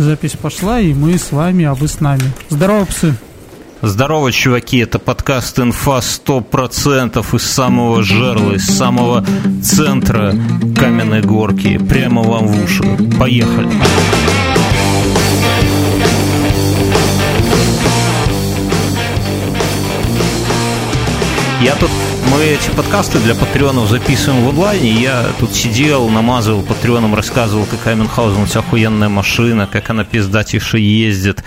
Запись пошла, и мы с вами, а вы с нами. Здорово, псы. Здорово, чуваки, это подкаст «Инфа 100% из самого жерла, из самого центра каменной горки, прямо вам в уши. Поехали! Я тут мы эти подкасты для патреонов записываем в онлайне. Я тут сидел, намазывал патреонам, рассказывал, какая Мюнхгаузен у тебя охуенная машина, как она пиздатейше ездит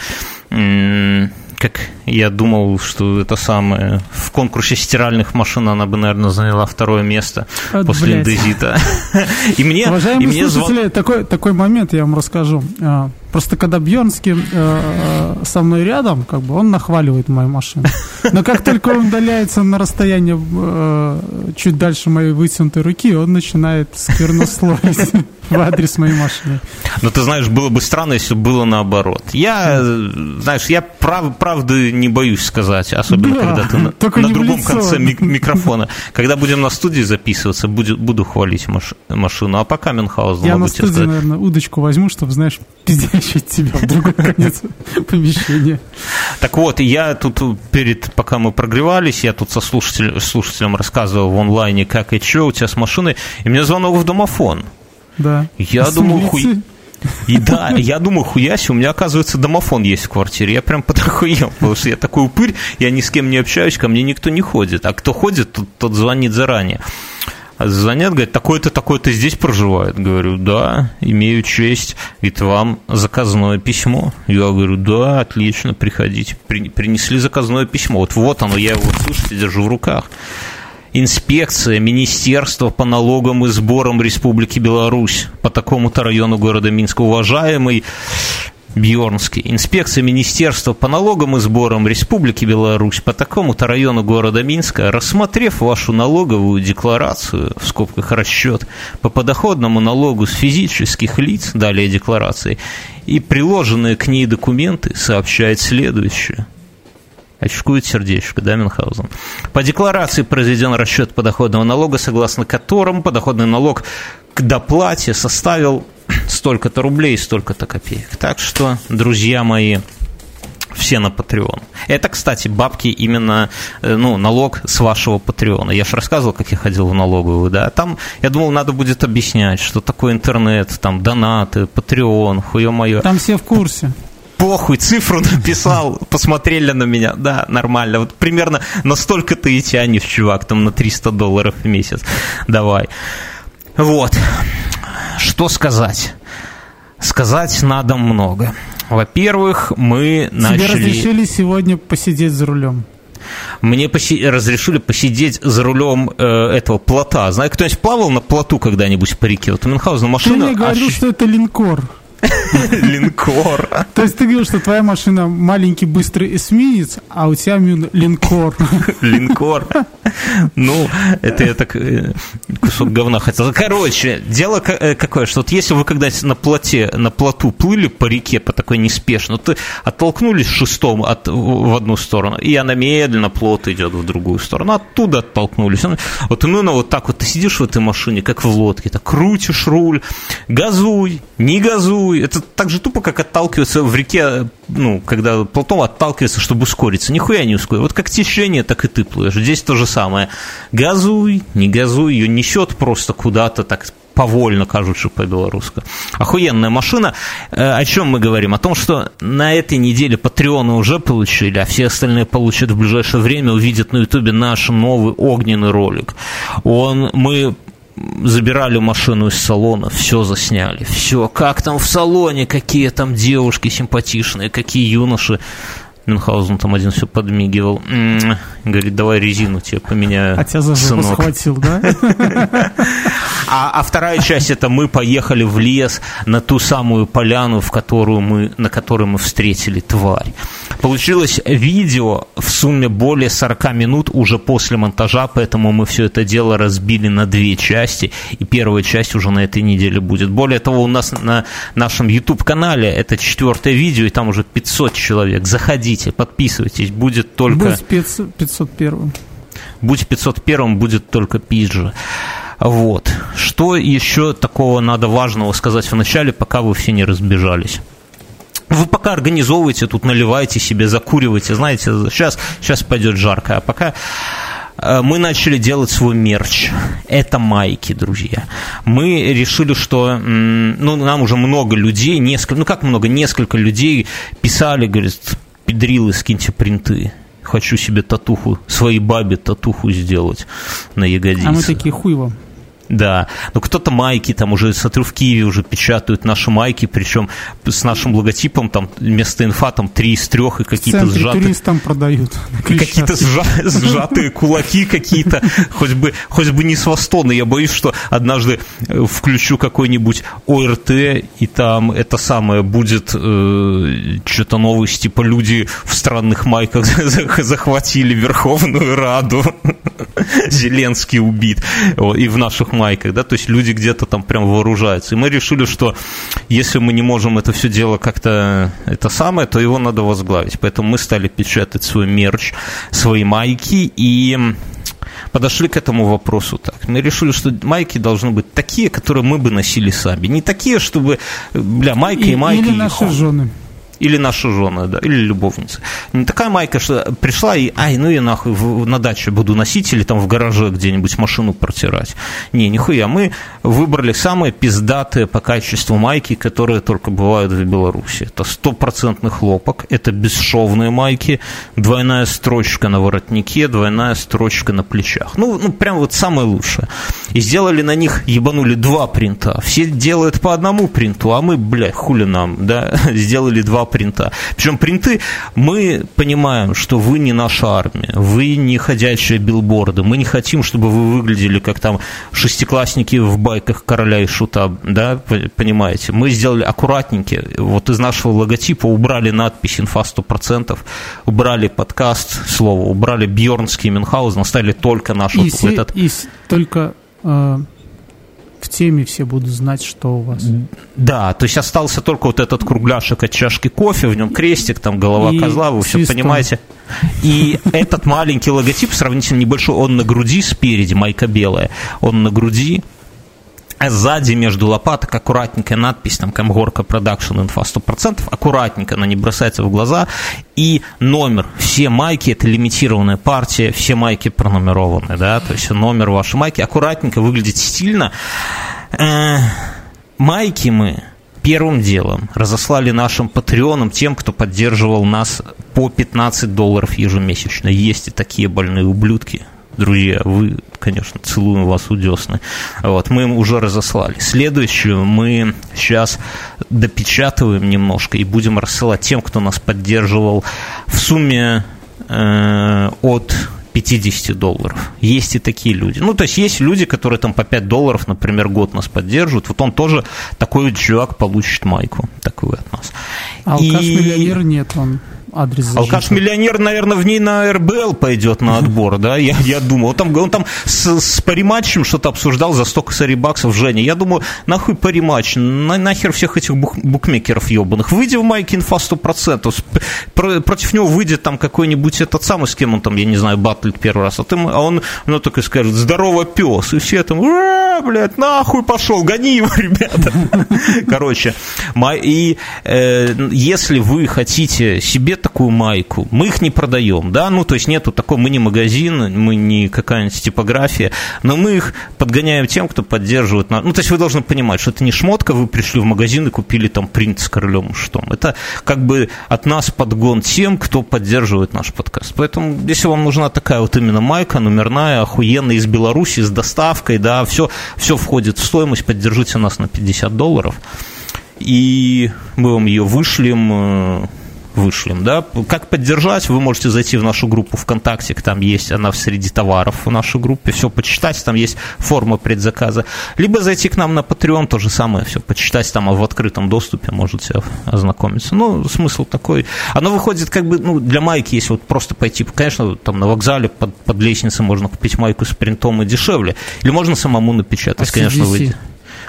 как я думал, что это самое в конкурсе стиральных машин она бы, наверное, заняла второе место От, после блядь. индезита. И мне, Уважаемые и мне слушатели, звон... такой, такой момент я вам расскажу. Просто когда Бьернский э, со мной рядом, как бы он нахваливает мою машину. Но как только он удаляется на расстояние э, чуть дальше моей вытянутой руки, он начинает сквернословить в адрес моей машины. Но ты знаешь, было бы странно, если бы было наоборот. Я, знаешь, я прав, правды не боюсь сказать, особенно да, когда ты на, на другом конце микрофона. Когда будем на студии записываться, буду, буду хвалить маш, машину, а пока Мюнхгаузен Я на студии, сказать. наверное, удочку возьму, чтобы, знаешь, пиздящить тебя в другой конец помещения. Так вот, я тут перед, пока мы прогревались, я тут со слушателем, слушателем рассказывал в онлайне, как и что у тебя с машиной, и мне звонок в домофон. Да. Я думал, хуй... И да, я думаю, хуясь, у меня, оказывается, домофон есть в квартире. Я прям подохуел, потому что я такой упырь, я ни с кем не общаюсь, ко мне никто не ходит. А кто ходит, тот, тот звонит заранее. А звонят, говорят, такой-то, такой-то здесь проживает. Говорю, да, имею честь. Говорит, вам заказное письмо. Я говорю, да, отлично, приходите. принесли заказное письмо. Вот вот оно, я его, слушайте, держу в руках инспекция Министерства по налогам и сборам Республики Беларусь по такому-то району города Минска. Уважаемый Бьорнский. Инспекция Министерства по налогам и сборам Республики Беларусь по такому-то району города Минска, рассмотрев вашу налоговую декларацию, в скобках расчет, по подоходному налогу с физических лиц, далее декларации, и приложенные к ней документы, сообщает следующее очкует сердечко, да, Мюнхгаузен. По декларации произведен расчет подоходного налога, согласно которому подоходный налог к доплате составил столько-то рублей, столько-то копеек. Так что, друзья мои, все на Patreon. Это, кстати, бабки именно, э, ну, налог с вашего Патреона. Я же рассказывал, как я ходил в налоговую, да. Там, я думал, надо будет объяснять, что такое интернет, там, донаты, Patreon, хуе мое. Там все в курсе похуй, цифру написал, посмотрели на меня, да, нормально. Вот примерно настолько ты и тянешь, чувак, там на 300 долларов в месяц. Давай. Вот. Что сказать? Сказать надо много. Во-первых, мы Тебе начали... Тебе разрешили сегодня посидеть за рулем? Мне поси... разрешили посидеть за рулем э, этого плота. Знаешь, кто-нибудь плавал на плоту когда-нибудь по реке? Вот у Мюнхгаузена машина... Ты мне говорил, аж... что это линкор. Линкор. То есть ты говорил, что твоя машина маленький быстрый эсминец, а у тебя линкор. Линкор. Ну, это я так э, кусок говна хотел. Короче, дело э, какое, что вот если вы когда-нибудь на плоте, на плоту плыли по реке по такой неспешно, ты оттолкнулись шестом от, в одну сторону, и она медленно, плот идет в другую сторону, оттуда оттолкнулись. Вот именно вот так вот ты сидишь в этой машине, как в лодке, так крутишь руль, газуй, не газуй. Это так же тупо, как отталкиваться в реке, ну, когда плотом отталкивается, чтобы ускориться. Нихуя не ускорить. Вот как течение, так и ты плывешь. Здесь то же самое. Газуй, не газуй, ее несет просто куда-то так повольно, кажется, по-белорусски. Охуенная машина. Э, о чем мы говорим? О том, что на этой неделе патреоны уже получили, а все остальные получат в ближайшее время, увидят на ютубе наш новый огненный ролик. Он, мы забирали машину из салона, все засняли, все, как там в салоне, какие там девушки симпатичные, какие юноши. Мюнхгаузен там один все подмигивал. Говорит, давай резину тебе поменяю, А тебя за жопу схватил, да? А, а вторая часть это мы поехали в лес на ту самую поляну, в которую мы, на которой мы встретили тварь. Получилось видео в сумме более 40 минут уже после монтажа, поэтому мы все это дело разбили на две части, и первая часть уже на этой неделе будет. Более того, у нас на нашем YouTube-канале это четвертое видео, и там уже 500 человек. Заходите, подписывайтесь, будет только... Будет 501. Будь 501, будет только пизже. Вот. Что еще такого надо важного сказать в начале, пока вы все не разбежались? Вы пока организовываете, тут наливайте себе, закуривайте, знаете, сейчас, сейчас пойдет жарко, а пока э, мы начали делать свой мерч. Это майки, друзья. Мы решили, что ну, нам уже много людей, несколько, ну как много, несколько людей писали, говорят, педрилы, скиньте принты. Хочу себе татуху, своей бабе татуху сделать на ягодице. А мы такие хуй вам. Да, ну кто-то майки, там уже, смотрю, в Киеве уже печатают наши майки, причем с нашим логотипом, там вместо инфа там три из трех и какие-то сжатые... туристам продают. Какие-то сжатые кулаки какие-то, хоть бы, хоть бы не с Востона. Я боюсь, что однажды э, включу какой-нибудь ОРТ, и там это самое будет э, что-то новость, типа люди в странных майках захватили Верховную Раду. Зеленский убит. И в наших майках, да, то есть люди где-то там прям вооружаются. И мы решили, что если мы не можем это все дело как-то это самое, то его надо возглавить. Поэтому мы стали печатать свой мерч, свои майки и подошли к этому вопросу так. Мы решили, что майки должны быть такие, которые мы бы носили сами. Не такие, чтобы, бля, майка и, и майка. Или наши жены или наша жена, да, или любовница. Не такая майка, что пришла и, ай, ну я нахуй в, на даче буду носить или там в гараже где-нибудь машину протирать. Не, нихуя, мы выбрали самые пиздатые по качеству майки, которые только бывают в Беларуси. Это стопроцентный хлопок, это бесшовные майки, двойная строчка на воротнике, двойная строчка на плечах. Ну, ну прям вот самое лучшее. И сделали на них, ебанули два принта. Все делают по одному принту, а мы, блядь, хули нам, да, сделали два принта. Причем принты, мы понимаем, что вы не наша армия, вы не ходячие билборды, мы не хотим, чтобы вы выглядели как там шестиклассники в байках короля и шута, да, понимаете. Мы сделали аккуратненькие, вот из нашего логотипа убрали надпись «Инфа 100%», убрали подкаст, слово, убрали Бьернский и Мюнхгаузен, оставили только наш и, вот этот... И только э, в теме все будут знать, что у вас. Да, то есть остался только вот этот кругляшек от чашки кофе, в нем крестик, там голова и козла, вы все понимаете. И этот маленький логотип, сравнительно небольшой, он на груди спереди, майка белая, он на груди, а сзади между лопаток аккуратненькая надпись, там, Комгорка Production Инфа 100%, аккуратненько, она не бросается в глаза, и номер, все майки, это лимитированная партия, все майки пронумерованы, да, то есть номер вашей майки, аккуратненько, выглядит стильно. Э, майки мы первым делом разослали нашим патреонам, тем, кто поддерживал нас по 15 долларов ежемесячно. Есть и такие больные ублюдки, друзья, вы, конечно, целуем вас у десны. Вот, мы им уже разослали. Следующую мы сейчас допечатываем немножко и будем рассылать тем, кто нас поддерживал в сумме э, от 50 долларов. Есть и такие люди. Ну, то есть есть люди, которые там по 5 долларов, например, год нас поддерживают. Вот он тоже, такой чувак получит майку такую от нас. А алкаш-миллионер и... нет, он адрес Алкаш-миллионер, наверное, в ней на РБЛ пойдет на отбор, да? Я, я думаю, он там, он там с, с париматчем что-то обсуждал за 100 косарей баксов, Женя. Я думаю, нахуй париматч, на, нахер всех этих бук, букмекеров ебаных. Выйди в майке инфа 100%. Про, против него выйдет там какой-нибудь этот самый, с кем он там, я не знаю, батлит первый раз. А, ты, а он, ну, только скажет, здорово, пес. И все там, блядь, нахуй пошел, гони его, ребята. Короче, и э, если вы хотите себе такую майку. Мы их не продаем, да, ну, то есть нету такой, мы не магазин, мы не какая-нибудь типография, но мы их подгоняем тем, кто поддерживает нас. Ну, то есть вы должны понимать, что это не шмотка, вы пришли в магазин и купили там принт с королем и что. Это как бы от нас подгон тем, кто поддерживает наш подкаст. Поэтому, если вам нужна такая вот именно майка, номерная, охуенная, из Беларуси, с доставкой, да, все, все входит в стоимость, поддержите нас на 50 долларов и мы вам ее вышлем э, вышлем. Да? Как поддержать, вы можете зайти в нашу группу ВКонтакте, там есть она среди товаров в нашей группе, все почитать, там есть форма предзаказа. Либо зайти к нам на Patreon, то же самое, все почитать там в открытом доступе можете ознакомиться. Ну, смысл такой. Оно выходит как бы, ну, для майки, если вот просто пойти, конечно, там на вокзале под, под лестницей можно купить майку с принтом и дешевле. Или можно самому напечатать, а конечно, выйти.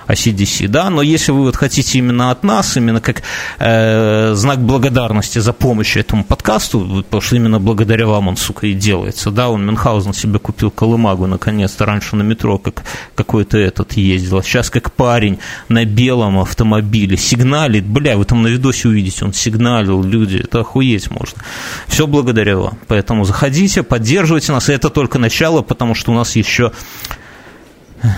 ACDC, да, но если вы вот хотите именно от нас, именно как э, знак благодарности за помощь этому подкасту, потому что именно благодаря вам он, сука, и делается, да, он Мюнхгаузен себе купил колымагу, наконец-то, раньше на метро как какой-то этот ездил, а сейчас как парень на белом автомобиле сигналит, бля, вы там на видосе увидите, он сигналил, люди, это охуеть можно. Все благодаря вам, поэтому заходите, поддерживайте нас, это только начало, потому что у нас еще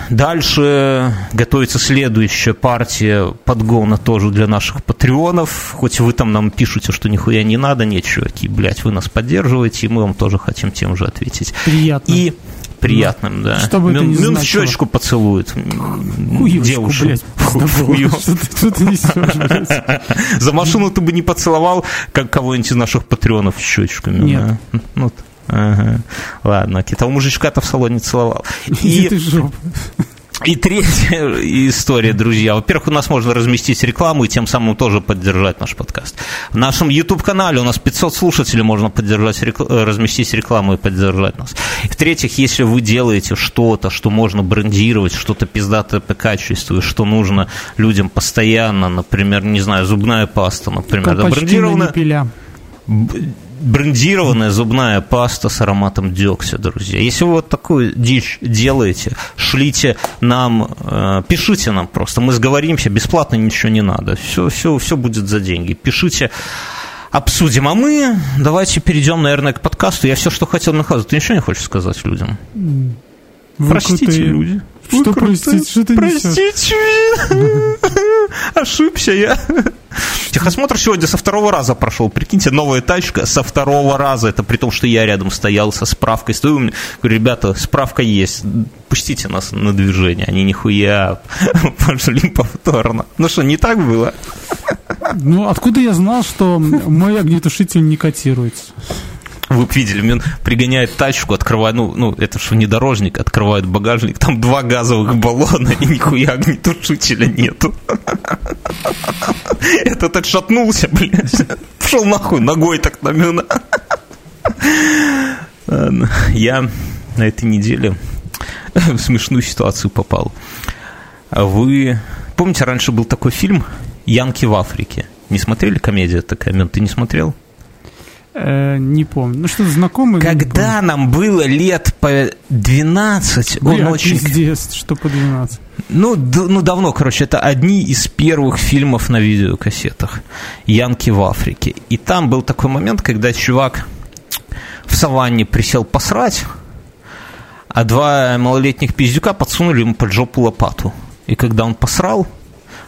Дальше готовится следующая партия подгона тоже для наших патреонов. Хоть вы там нам пишете, что нихуя не надо, нет, чуваки, блядь, вы нас поддерживаете, и мы вам тоже хотим тем же ответить. Приятно. И приятным, да. Чтобы Мюн, это Мюн в щечку поцелует Хуёшку, девушку. Блядь, что, ты, что ты несешь, блядь? За машину ты бы не поцеловал как кого-нибудь из наших патреонов в щечку. Нет. Да? Ну, Ага. Ладно, того мужичка-то в салоне целовал. И, ты. И третья история, друзья. Во-первых, у нас можно разместить рекламу и тем самым тоже поддержать наш подкаст. В нашем YouTube-канале у нас 500 слушателей, можно поддержать, разместить рекламу и поддержать нас. И в-третьих, если вы делаете что-то, что можно брендировать, что-то пиздатое по качеству, и что нужно людям постоянно, например, не знаю, зубная паста, например, да, брендированная брендированная зубная паста с ароматом дегтя, друзья. Если вы вот такую дичь делаете, шлите нам, э, пишите нам просто, мы сговоримся, бесплатно ничего не надо, все, все, все будет за деньги. Пишите, обсудим. А мы давайте перейдем, наверное, к подкасту. Я все, что хотел наказать. Ты ничего не хочешь сказать людям? Вы Простите, крутые. люди. Что простите, что ты Простите, ошибся я. Техосмотр сегодня со второго раза прошел. Прикиньте, новая тачка со второго раза. Это при том, что я рядом стоял со справкой. Стою, говорю, ребята, справка есть. Пустите нас на движение. Они нихуя пошли повторно. Ну что, не так было? Ну, откуда я знал, что мой огнетушитель не котируется? Вы видели, мне пригоняет тачку, открывает, ну, ну это же внедорожник, открывает багажник, там два газовых баллона, и нихуя огнетушителя нету. Этот отшатнулся, блядь. Пошел нахуй, ногой так на мюна. Я на этой неделе в смешную ситуацию попал. Вы помните, раньше был такой фильм «Янки в Африке»? Не смотрели комедия такая? Мэн, ты не смотрел? Э, не помню. Ну, что-то знакомое. Когда нам было лет по 12, Бля, он очень... Пиздец, что по 12. Ну, д- ну, давно, короче, это одни из первых фильмов на видеокассетах. «Янки в Африке». И там был такой момент, когда чувак в саванне присел посрать, а два малолетних пиздюка подсунули ему под жопу лопату. И когда он посрал,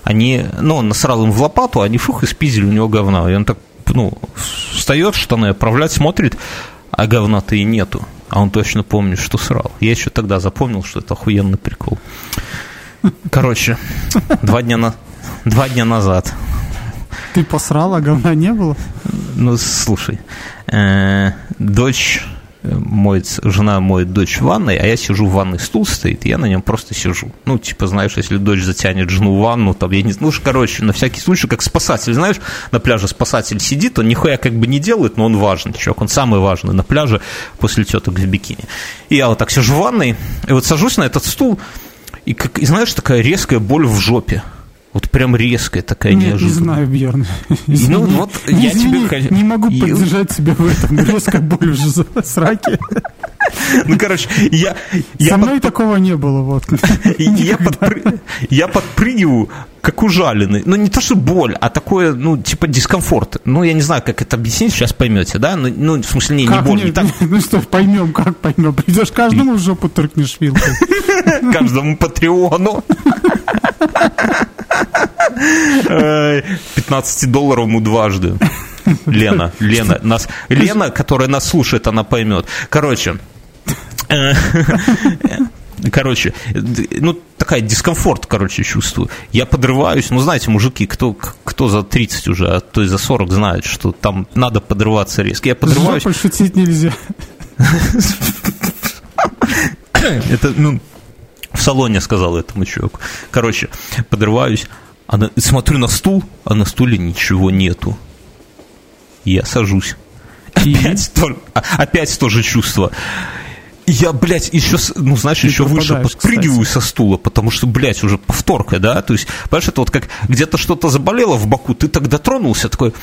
они, ну, он насрал им в лопату, они фух и спиздили у него говна. И он так ну, встает, штаны оправлять, смотрит, а говна-то и нету. А он точно помнит, что срал. Я еще тогда запомнил, что это охуенный прикол. Короче, два дня, на... два дня назад. Ты посрал, а говна не было? Ну, слушай, э, дочь моет, жена моет дочь в ванной, а я сижу в ванной, стул стоит, и я на нем просто сижу. Ну, типа, знаешь, если дочь затянет жену в ванну, там, я не знаю, ну, короче, на всякий случай, как спасатель, знаешь, на пляже спасатель сидит, он нихуя как бы не делает, но он важный чувак, он самый важный на пляже после теток в бикини. И я вот так сижу в ванной, и вот сажусь на этот стул, и, как, и знаешь, такая резкая боль в жопе. Вот прям резкая такая Нет, неожиданная. не знаю, Бьерн. Ну, вот я Извини, тебе... Не могу поддержать себя в этом. Резкая боль в сраке. Ну, короче, я... я Со под- мной такого не было. Вот. Я, подпры- я подпрыгиваю, как ужаленный. Ну, не то, что боль, а такое, ну, типа дискомфорт. Ну, я не знаю, как это объяснить, сейчас поймете, да? Ну, ну, в смысле, не, не боль, не так Ну что, поймем, как поймем. Придешь каждому в жопу тыркнешь вилкой. каждому патреону. Ай, 15 долларов ему дважды. Лена, Лена, нас, Лена, которая нас слушает, она поймет. Короче, э, короче, ну, такая дискомфорт, короче, чувствую. Я подрываюсь, ну, знаете, мужики, кто, кто за 30 уже, а то и за 40 знает, что там надо подрываться резко. Я подрываюсь, жопой шутить нельзя. Это, ну, в салоне сказал этому чуваку. Короче, подрываюсь, а на- смотрю на стул, а на стуле ничего нету. Я сажусь. И? Опять, то, а- опять то же чувство. Я, блядь, еще, ну, знаешь, еще выше подпрыгиваю кстати. со стула, потому что, блядь, уже повторка, да, то есть, понимаешь, это вот как где-то что-то заболело в боку, ты так дотронулся, такой,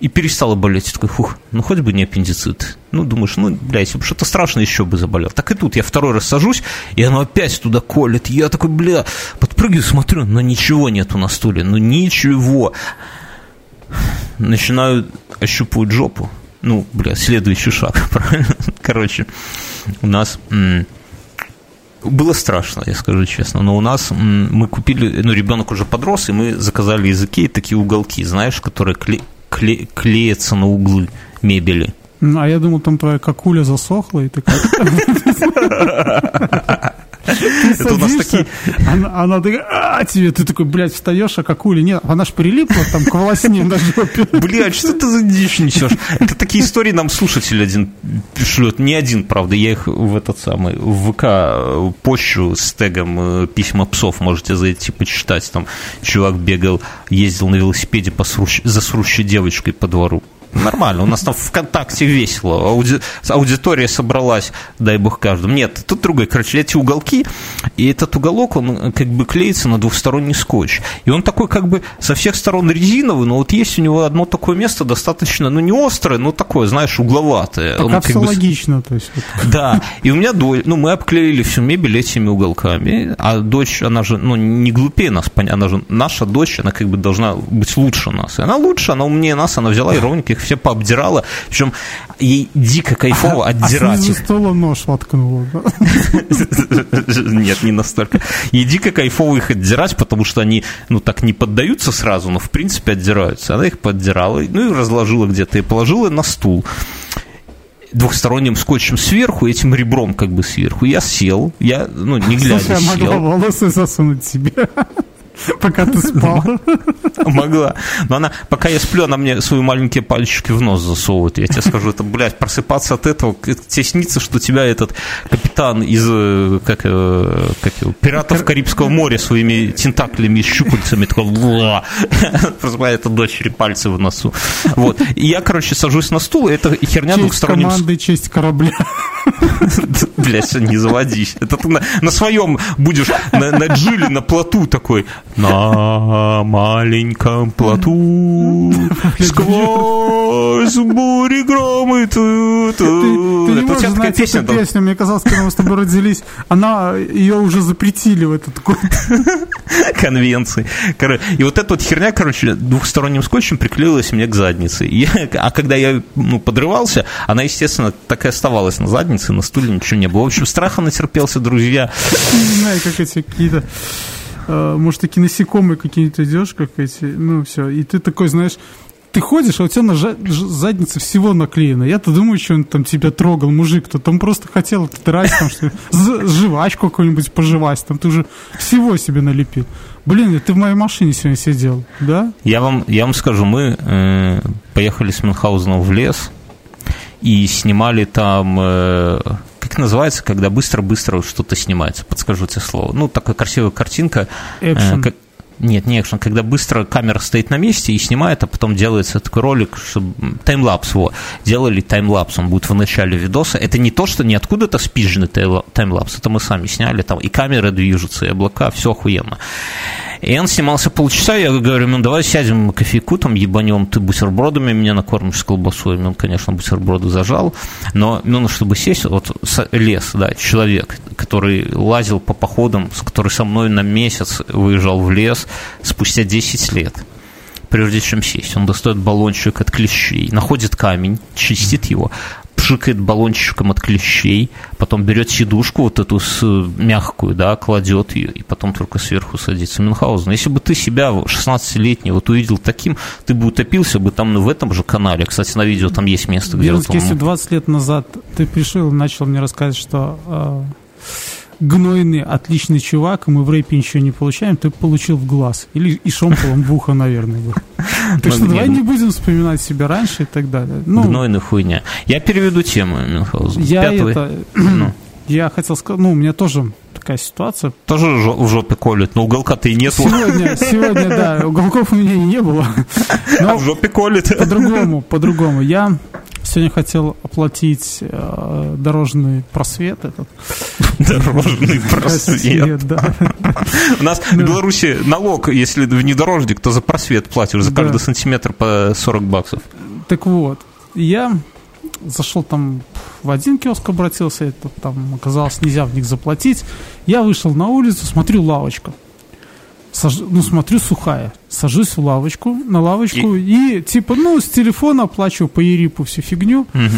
и перестало болеть, такой, фух, ну, хоть бы не аппендицит. Ну, думаешь, ну, блядь, если бы что-то страшное еще бы заболел. Так и тут я второй раз сажусь, и оно опять туда колет, я такой, бля, подпрыгиваю, смотрю, но ничего нету на стуле, ну, ничего. Начинаю ощупывать жопу, ну, бля, следующий шаг, правильно? Короче, у нас было страшно, я скажу честно, но у нас мы купили, ну, ребенок уже подрос, и мы заказали языки такие уголки, знаешь, которые кле, кле, клеятся на углы мебели. Ну, а я думал, там твоя какуля засохла, и ты как... Это у нас такие... Она, такая, а, тебе, ты такой, блядь, встаешь, а какули нет, она ж прилипла там к волосне на жопе. Блядь, что ты за дичь несешь? Это такие истории нам слушатель один шлет, не один, правда, я их в этот самый, в ВК э, пощу с тегом э, письма псов, можете зайти почитать, там чувак бегал, ездил на велосипеде по срущ... за срущей девочкой по двору. Нормально, у нас там ВКонтакте весело, ауди... аудитория собралась, дай бог каждому. Нет, тут другой, короче, эти уголки, и этот уголок, он э, как бы клеится на двухсторонний скотч. И он такой как бы со всех сторон резиновый, но вот есть у него одно такое место достаточно, ну не острое, но такое, знаешь, угловатое. Так как бы... логично, то есть. Да, и у меня дочь, ну мы обклеили всю мебель этими уголками, а дочь, она же, ну не глупее нас, она же, наша дочь, она как бы должна быть лучше нас. И она лучше, она умнее нас, она взяла и ровненько их все пообдирала, причем ей дико кайфово а, отдирать. А снизу стола нож воткнула. Нет, не настолько. Ей дико кайфово их отдирать, потому что они, ну, так не поддаются сразу, но, в принципе, отдираются. Она их поддирала, ну, и разложила где-то, и положила на стул двухсторонним скотчем сверху, этим ребром как бы сверху. Я сел, я, ну, не глядя Слушай, я могла волосы засунуть себе. Пока ты спал. Могла. Но она, пока я сплю, она мне свои маленькие пальчики в нос засовывает. Я тебе скажу, это, блядь, просыпаться от этого, тебе снится, что тебя этот капитан из, э, как, э, как пиратов Карибского моря своими тентаклями и щупальцами такой, просыпает это дочери пальцы в носу. Вот. И я, короче, сажусь на стул, и эта херня двухсторонним... команды, честь корабля. Блядь, не заводись. Это ты на, своем будешь, на, джиле, на плоту такой, на маленьком плоту сквозь бури громы. Ты, не можешь знать эту песню. Мне казалось, когда мы с тобой родились, она, ее уже запретили в этот год. Конвенции. И вот эта вот херня, короче, двухсторонним скотчем приклеилась мне к заднице. А когда я ну, подрывался, она, естественно, так и оставалась на заднице, на стуле ничего не было. В общем, страха натерпелся, друзья. Не знаю, как эти какие-то Э, может, такие насекомые какие-то идешь, как эти, ну, все, и ты такой, знаешь, ты ходишь, а у тебя на заднице всего наклеено. Я-то думаю, что он там тебя трогал, мужик-то. Там просто хотел драть, там что жвачку какую-нибудь пожевать, там ты уже всего себе налепил. Блин, ты в моей машине сегодня сидел, да? Я вам, я вам скажу, мы э, поехали с Мюнхгаузеном в лес и снимали там э, как называется, когда быстро-быстро что-то снимается? Подскажу тебе слово. Ну, такая красивая картинка. Экшен. Э, как... Нет, не экшен, когда быстро камера стоит на месте и снимает, а потом делается такой ролик, чтобы таймлапс его. Делали таймлапс, он будет в начале видоса. Это не то, что не откуда-то спиженный таймлапс, это мы сами сняли там, и камеры движутся, и облака, все охуенно. И он снимался полчаса, я говорю, ну давай сядем кофейку, там ебанем, ты бутербродами меня накормишь с колбасой. Он, конечно, бутерброды зажал, но ну, чтобы сесть, вот лес, да, человек, который лазил по походам, который со мной на месяц выезжал в лес спустя 10 лет прежде чем сесть. Он достает баллончик от клещей, находит камень, чистит его, пшикает баллончиком от клещей, потом берет сидушку вот эту с, мягкую, да, кладет ее, и потом только сверху садится Мюнхгаузен. Если бы ты себя 16-летний вот увидел таким, ты бы утопился бы там ну, в этом же канале. Кстати, на видео там есть место, где... Если 20 лет назад ты пришел и начал мне рассказывать, что э, гнойный, отличный чувак, мы в рэпе ничего не получаем, ты получил в глаз. Или и шомполом в ухо, наверное. Так что давай не будем вспоминать себя раньше и так далее. Ну, Гнойная хуйня. Я переведу тему, Мюнхгаузен. Я это... Ну. Я хотел сказать, ну, у меня тоже такая ситуация. Тоже в жопе колет, но уголка-то и нет. Сегодня, сегодня, да, уголков у меня и не было. Но а в жопе колет. По-другому, по-другому. Я сегодня хотел оплатить э, дорожный просвет этот. Дорожный просвет. У нас в Беларуси налог, если внедорожник, то за просвет платишь, за каждый сантиметр по 40 баксов. Так вот, я зашел там в один киоск обратился, это там оказалось нельзя в них заплатить. Я вышел на улицу, смотрю лавочка. Саж... Ну, смотрю, сухая. Сажусь в лавочку, на лавочку и, и типа, ну, с телефона оплачиваю по Ерипу всю фигню. Угу.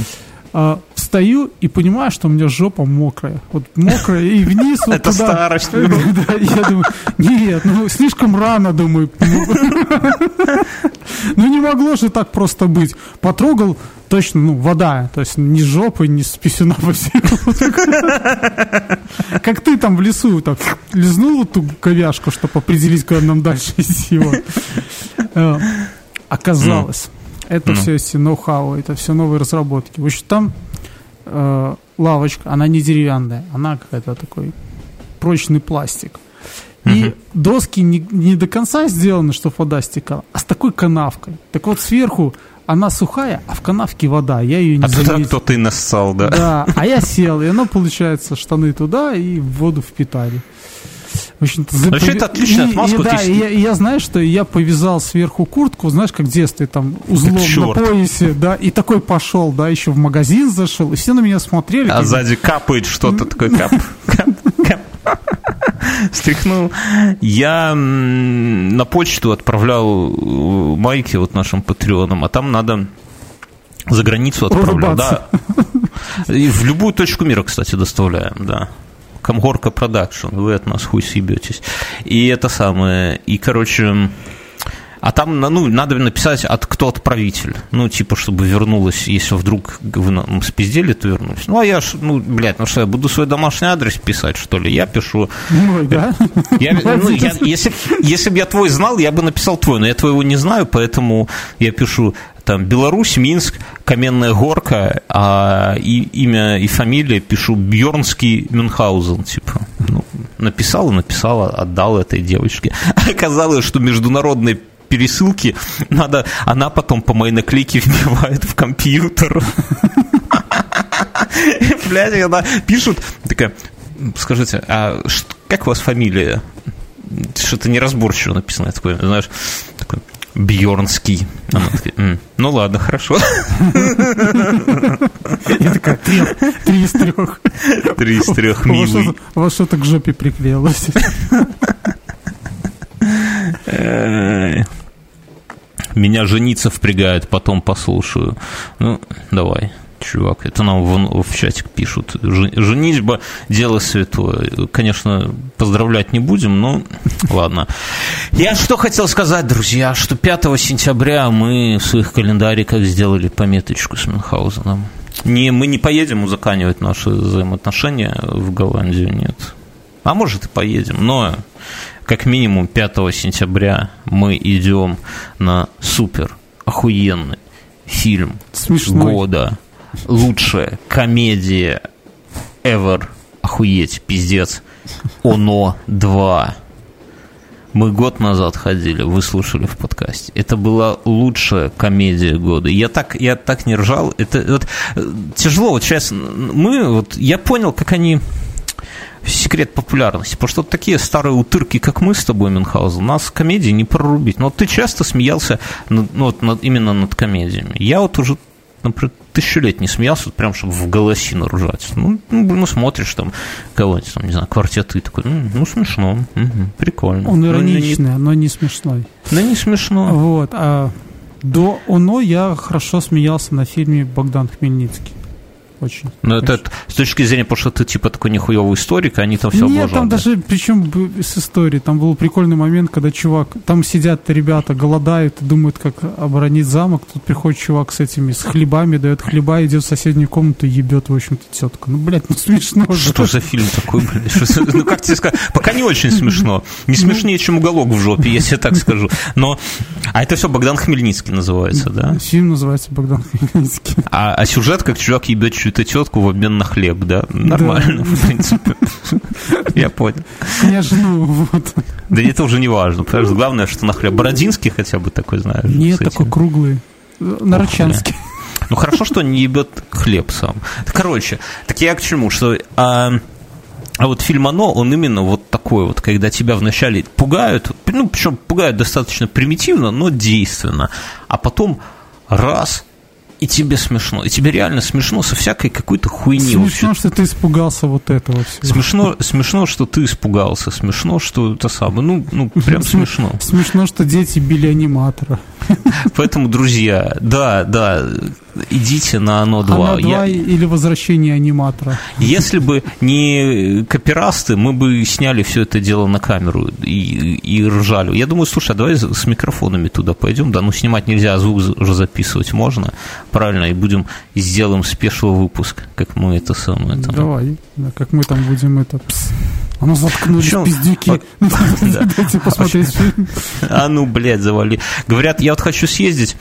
А, встаю и понимаю, что у меня жопа мокрая. Вот мокрая и вниз вот Это туда. старость. Да, я думаю, нет, ну слишком рано, думаю. Ну не могло же так просто быть. Потрогал, точно, ну, вода. То есть ни жопы, ни с писюна Как ты там в лесу так лизнул эту ковяшку, чтобы определить, куда нам дальше идти. Э, оказалось, это ну. все эти ноу-хау, это все новые разработки. В общем, там э, лавочка, она не деревянная, она какая-то такой прочный пластик. И угу. доски не, не до конца сделаны, чтобы вода стекала, а с такой канавкой. Так вот сверху она сухая, а в канавке вода. Я ее не а заметил. кто ты нассал, да? Да, а я сел, и оно, получается, штаны туда и воду впитали. В общем-то, за... Вообще это отличная отмазка. И, да, и я, я, знаешь, что я повязал сверху куртку, знаешь, как в детстве, там, узлом на поясе, да, и такой пошел, да, еще в магазин зашел, и все на меня смотрели. А и... сзади капает что-то такое, кап, кап, кап. Стряхнул. Я на почту отправлял э, майки вот нашим патреонам, а там надо за границу отправлять. Да. И в любую точку мира, кстати, доставляем, да. Комгорка Production, вы от нас хуй съебетесь. И это самое, и, короче, а там, ну, надо написать, от кто отправитель. Ну, типа, чтобы вернулось, если вдруг вы нам спиздели, то вернулись. Ну, а я ж, ну, блядь, ну что, я буду свой домашний адрес писать, что ли? Я пишу... Ну, да. Я, ну, я, если, если бы я твой знал, я бы написал твой, но я твоего не знаю, поэтому я пишу там Беларусь, Минск, Каменная Горка, а и, имя и фамилия пишу Бьернский Мюнхгаузен, типа. Ну, написал, написал, отдал этой девочке. Оказалось, что международный пересылки, надо, она потом по моей наклейке вбивает в компьютер. Блядь, она пишут, такая, скажите, а как у вас фамилия? Что-то неразборчиво написано, такое, знаешь, такой, Бьорнский. Ну ладно, хорошо. Я такая, три, три из трех. Три из трех, милый. У вас что-то к жопе приклеилось. Меня жениться впрягает, потом послушаю. Ну, давай чувак. Это нам в, в чатик пишут. Женитьба – дело святое. Конечно, поздравлять не будем, но ладно. Я что хотел сказать, друзья, что 5 сентября мы в своих календариках сделали пометочку с Мюнхгаузеном. Не, мы не поедем узаканивать наши взаимоотношения в Голландию, нет. А может и поедем, но как минимум 5 сентября мы идем на супер охуенный фильм Смешной. года. Лучшая комедия ever. Охуеть, пиздец. Оно 2. Мы год назад ходили, вы слушали в подкасте. Это была лучшая комедия года. Я так, я так не ржал. Это вот, э, тяжело. Вот сейчас мы, вот я понял, как они секрет популярности. Потому что вот такие старые утырки, как мы с тобой, Мюнхгаузен, нас комедии не прорубить. Но ты часто смеялся над, ну, вот, над, именно над комедиями. Я вот уже например, тысячу лет не смеялся, вот прям, чтобы в голосину ржать. Ну, ну, ну смотришь там кого-нибудь, там, не знаю, квартеты, такой, ну, ну смешно, угу, прикольно. Он ироничный, но не смешной. Но не смешно. Вот, а до ОНО я хорошо смеялся на фильме «Богдан Хмельницкий» очень. Ну, это с точки зрения, потому что ты типа такой нехуевый историк, они там все Нет, там даже, причем с историей, там был прикольный момент, когда чувак, там сидят ребята, голодают, думают, как оборонить замок, тут приходит чувак с этими, с хлебами, дает хлеба, идет в соседнюю комнату и ебет, в общем-то, тетку. Ну, блядь, ну смешно Что за фильм такой, блядь? Ну, как тебе сказать, пока не очень смешно. Не ну. смешнее, чем уголок в жопе, если я так скажу. Но, а это все Богдан Хмельницкий называется, да? Фильм называется Богдан Хмельницкий. А, а сюжет, как чувак ебет чью-то тетку в обмен на хлеб, да? Нормально, да. в принципе. Я понял. Я жену, вот. Да это уже не важно, потому что главное, что на хлеб. Бородинский хотя бы такой, знаешь. Нет, такой круглый. Нарочанский. Ну, хорошо, что не ебет хлеб сам. Короче, так я к чему, что... А, а вот фильм «Оно», он именно вот такой вот, когда тебя вначале пугают, ну, причем пугают достаточно примитивно, но действенно, а потом раз, и тебе смешно. И тебе реально смешно со всякой какой-то хуйни. Смешно, вообще. что ты испугался вот этого всего. Смешно, смешно, что ты испугался. Смешно, что это самое. Ну, ну прям смешно. Смешно, что дети били аниматора. Поэтому, друзья, да, да, идите на оно 2. Оно 2 Я... или возвращение аниматора. Если бы не копирасты, мы бы сняли все это дело на камеру и, и ржали. Я думаю, слушай, а давай с микрофонами туда пойдем, да, ну снимать нельзя, а звук уже записывать можно, правильно, и будем, сделаем спешл выпуск, как мы это самое. Там... Давай, да, как мы там будем это... Пс. А ну заткнулись Причем, пиздюки. Дайте посмотреть фильм. А ну, блядь, завали. Говорят, я вот хочу съездить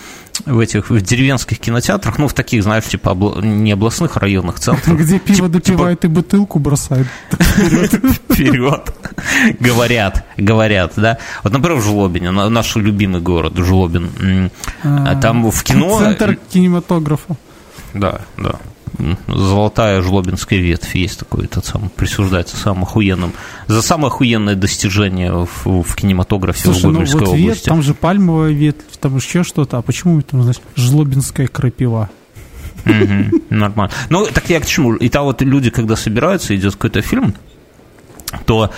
в этих в деревенских кинотеатрах, ну, в таких, знаешь, типа обла... не областных, районных центрах. Где пиво типа, допивают типа... и бутылку бросают. Вперед. Говорят, говорят, да. Вот, например, в Жлобине, наш любимый город, Жлобин. А, там в кино... Центр кинематографа. Да, да золотая жлобинская ветвь, есть такой, этот сам, присуждается самым охуенным, за самое охуенное достижение в, в кинематографе Слушай, в Гомельской ну вот области. Ветвь, там же пальмовая ветвь, там еще что-то, а почему там, значит, жлобинская крапива? нормально. Ну, так я к чему? И там вот люди, когда собираются, идет какой-то фильм, то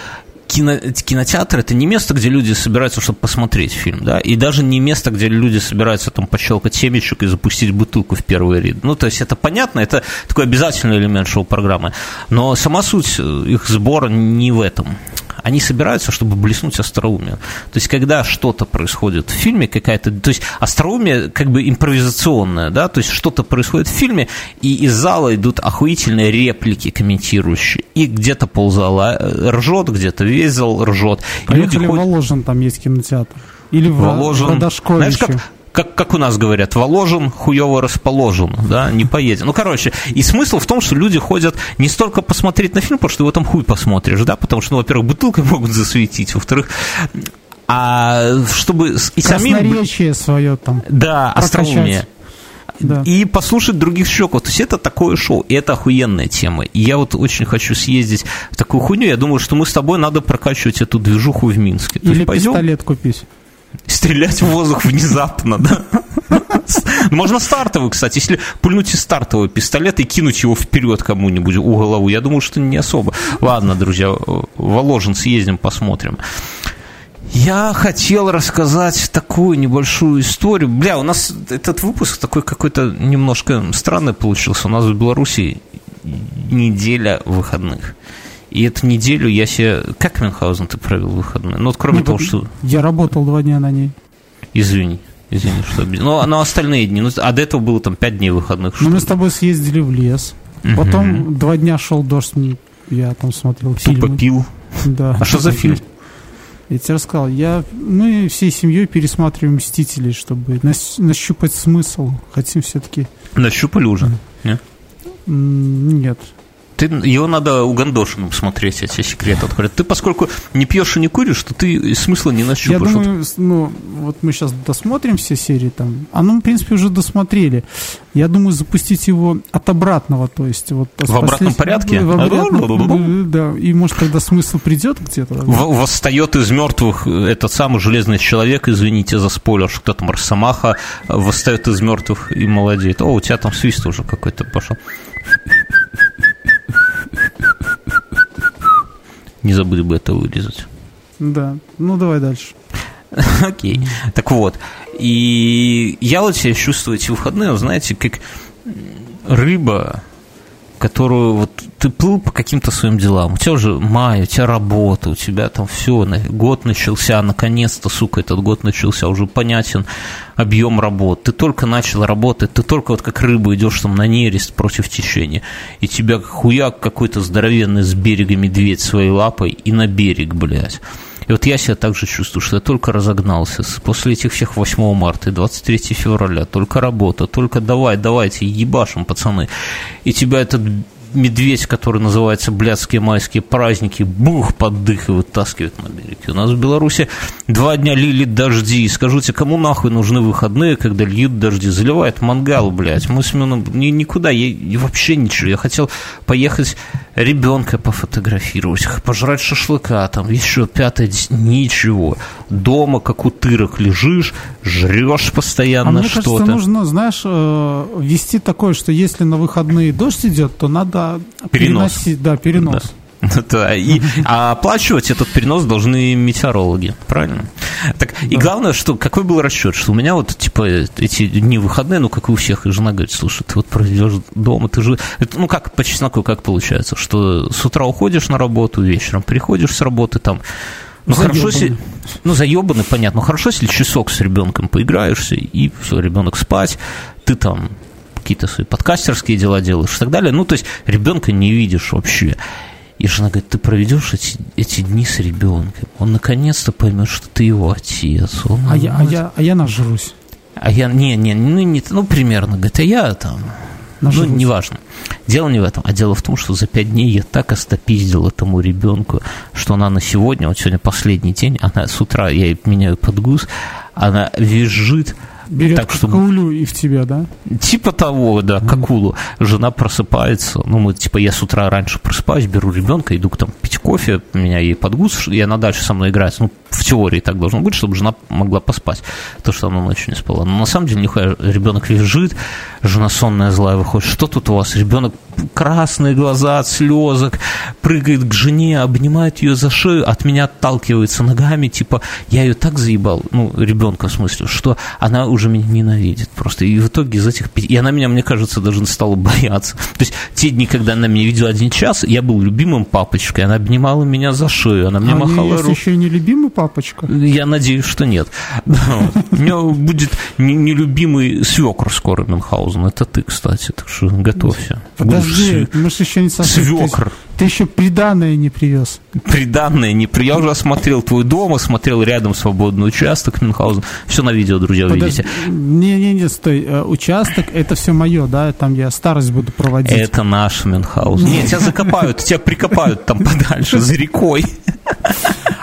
кино, кинотеатр это не место, где люди собираются, чтобы посмотреть фильм, да, и даже не место, где люди собираются там пощелкать семечек и запустить бутылку в первый ряд. Ну, то есть это понятно, это такой обязательный элемент шоу-программы, но сама суть их сбора не в этом они собираются, чтобы блеснуть остроумием. То есть, когда что-то происходит в фильме, какая-то... То есть, остроумие как бы импровизационное, да, то есть, что-то происходит в фильме, и из зала идут охуительные реплики комментирующие. И где-то ползала э, ржет, где-то весь зал ржет. Поехали в Воложен, там есть кинотеатр. Или в Воложен. Знаешь, как, как, как у нас говорят, воложен, хуево расположен, да, не поедет. Ну, короче, и смысл в том, что люди ходят не столько посмотреть на фильм, потому что его там хуй посмотришь, да, потому что, ну, во-первых, бутылкой могут засветить, во-вторых, а чтобы и самим... свое там. Да, остроумие. Да. И послушать других щеков. То есть это такое шоу, и это охуенная тема. И я вот очень хочу съездить в такую хуйню. Я думаю, что мы с тобой надо прокачивать эту движуху в Минске. Или пойдем... пистолет купить. Стрелять в воздух внезапно, да? Можно стартовый, кстати, если пульнуть из стартового пистолета и кинуть его вперед кому-нибудь у голову, я думаю, что не особо. Ладно, друзья, Воложен съездим, посмотрим. Я хотел рассказать такую небольшую историю. Бля, у нас этот выпуск такой какой-то немножко странный получился. У нас в Беларуси неделя выходных. И эту неделю я себе... Как Мюнхгаузен ты провел выходные? Ну, вот кроме ну, того, что... Я работал два дня на ней. Извини. Извини, что... Ну, а остальные дни... Ну, а до этого было там пять дней выходных. Ну, мы с тобой съездили в лес. Потом угу. два дня шел дождь, я там смотрел фильмы. Тупо пил? Да. А что за фильм? Я тебе рассказал, я, мы всей семьей пересматриваем «Мстителей», чтобы нащупать смысл. Хотим все-таки... Нащупали уже? Нет? Нет. Ты, его надо угандошенным смотреть, эти секреты открыть. Ты, поскольку не пьешь и не куришь, то ты смысла не нащупаешь. Я думаю, ну, вот мы сейчас досмотрим все серии там. А ну, в принципе, уже досмотрели. Я думаю, запустить его от обратного, то есть вот... В обратном порядке? В обратном, да, и может тогда смысл придет где-то. Восстает из мертвых этот самый железный человек, извините за спойлер, что там Росомаха восстает из мертвых и молодеет. О, у тебя там свист уже какой-то пошел. Не забыли бы это вырезать. Да, ну давай дальше. Окей. Так вот, и я вот себя чувствую эти выходные, знаете, как рыба, которую вот ты плыл по каким-то своим делам, у тебя уже май, у тебя работа, у тебя там все, год начался, наконец-то, сука, этот год начался, уже понятен объем работ, ты только начал работать, ты только вот как рыба идешь там на нерест против течения, и тебя хуяк какой-то здоровенный с берега медведь своей лапой и на берег, блядь. И вот я себя также чувствую, что я только разогнался. После этих всех 8 марта и 23 февраля только работа, только давай, давайте, ебашим, пацаны. И тебя этот медведь, который называется «Блядские майские праздники», бух, под дых и вытаскивает на берег. У нас в Беларуси два дня лили дожди. Скажите, кому нахуй нужны выходные, когда льют дожди? Заливает мангал, блядь. Мы с Семеном ни, никуда, я, вообще ничего. Я хотел поехать ребенка пофотографировать, пожрать шашлыка, там еще пятое, ничего. Дома, как утырок, лежишь, жрешь постоянно а мне что-то. кажется, нужно, знаешь, э, вести такое, что если на выходные дождь идет, то надо перенос. переносить, да, перенос. Да. Да, и, а оплачивать этот перенос должны метеорологи, правильно? Так, да. и главное, что какой был расчет, что у меня вот, типа, эти дни выходные, ну, как и у всех, и жена говорит, слушай, ты вот проведешь дома, ты же, это, ну, как по чесноку, как получается, что с утра уходишь на работу, вечером приходишь с работы, там, ну, заебаны. хорошо, если, ну, заебаны, понятно, но хорошо, если часок с ребенком поиграешься, и все, ребенок спать, ты там какие-то свои подкастерские дела делаешь и так далее. Ну, то есть ребенка не видишь вообще. И жена говорит, ты проведешь эти, эти дни с ребенком. Он наконец-то поймет, что ты его отец. Он, а, я, а, я, а я нажрусь. А я, не, не, ну, не, ну, примерно, говорит, а я там, нажрусь. ну, неважно. Дело не в этом, а дело в том, что за пять дней я так остопиздил этому ребенку, что она на сегодня, вот сегодня последний день, она с утра, я ей меняю подгуз, она визжит, Берет так, чтобы... какулю и в тебя, да? Типа того, да, какулу. Жена просыпается, ну, мы, типа, я с утра раньше просыпаюсь, беру ребенка, иду к там пить кофе, меня ей подгуз, и она дальше со мной играет. Ну, в теории так должно быть, чтобы жена могла поспать, то, что она ночью не спала. Но на самом деле, нихуя, ребенок лежит, жена сонная злая выходит, что тут у вас? Ребенок красные глаза от слезок, прыгает к жене, обнимает ее за шею, от меня отталкивается ногами, типа, я ее так заебал, ну, ребенка в смысле, что она уже меня ненавидит просто. И в итоге из этих... И она меня, мне кажется, даже стала бояться. То есть те дни, когда она меня видела один час, я был любимым папочкой, она обнимала меня за шею, она мне а махала руку. еще не любимый папочка? Я надеюсь, что нет. У меня будет нелюбимый свекр скоро Мюнхгаузен. Это ты, кстати, так что готовься. Подожди, мы же еще не Свекр. Ты еще приданное не привез. Приданное не привез. Я уже осмотрел твой дом, осмотрел рядом свободный участок Мюнхгаузен. Все на видео, друзья, вы видите. Не-не-не, стой. Э, участок, это все мое, да? Там я старость буду проводить. Это наш Мюнхгаузен. Нет, тебя закопают, тебя прикопают там подальше, за рекой.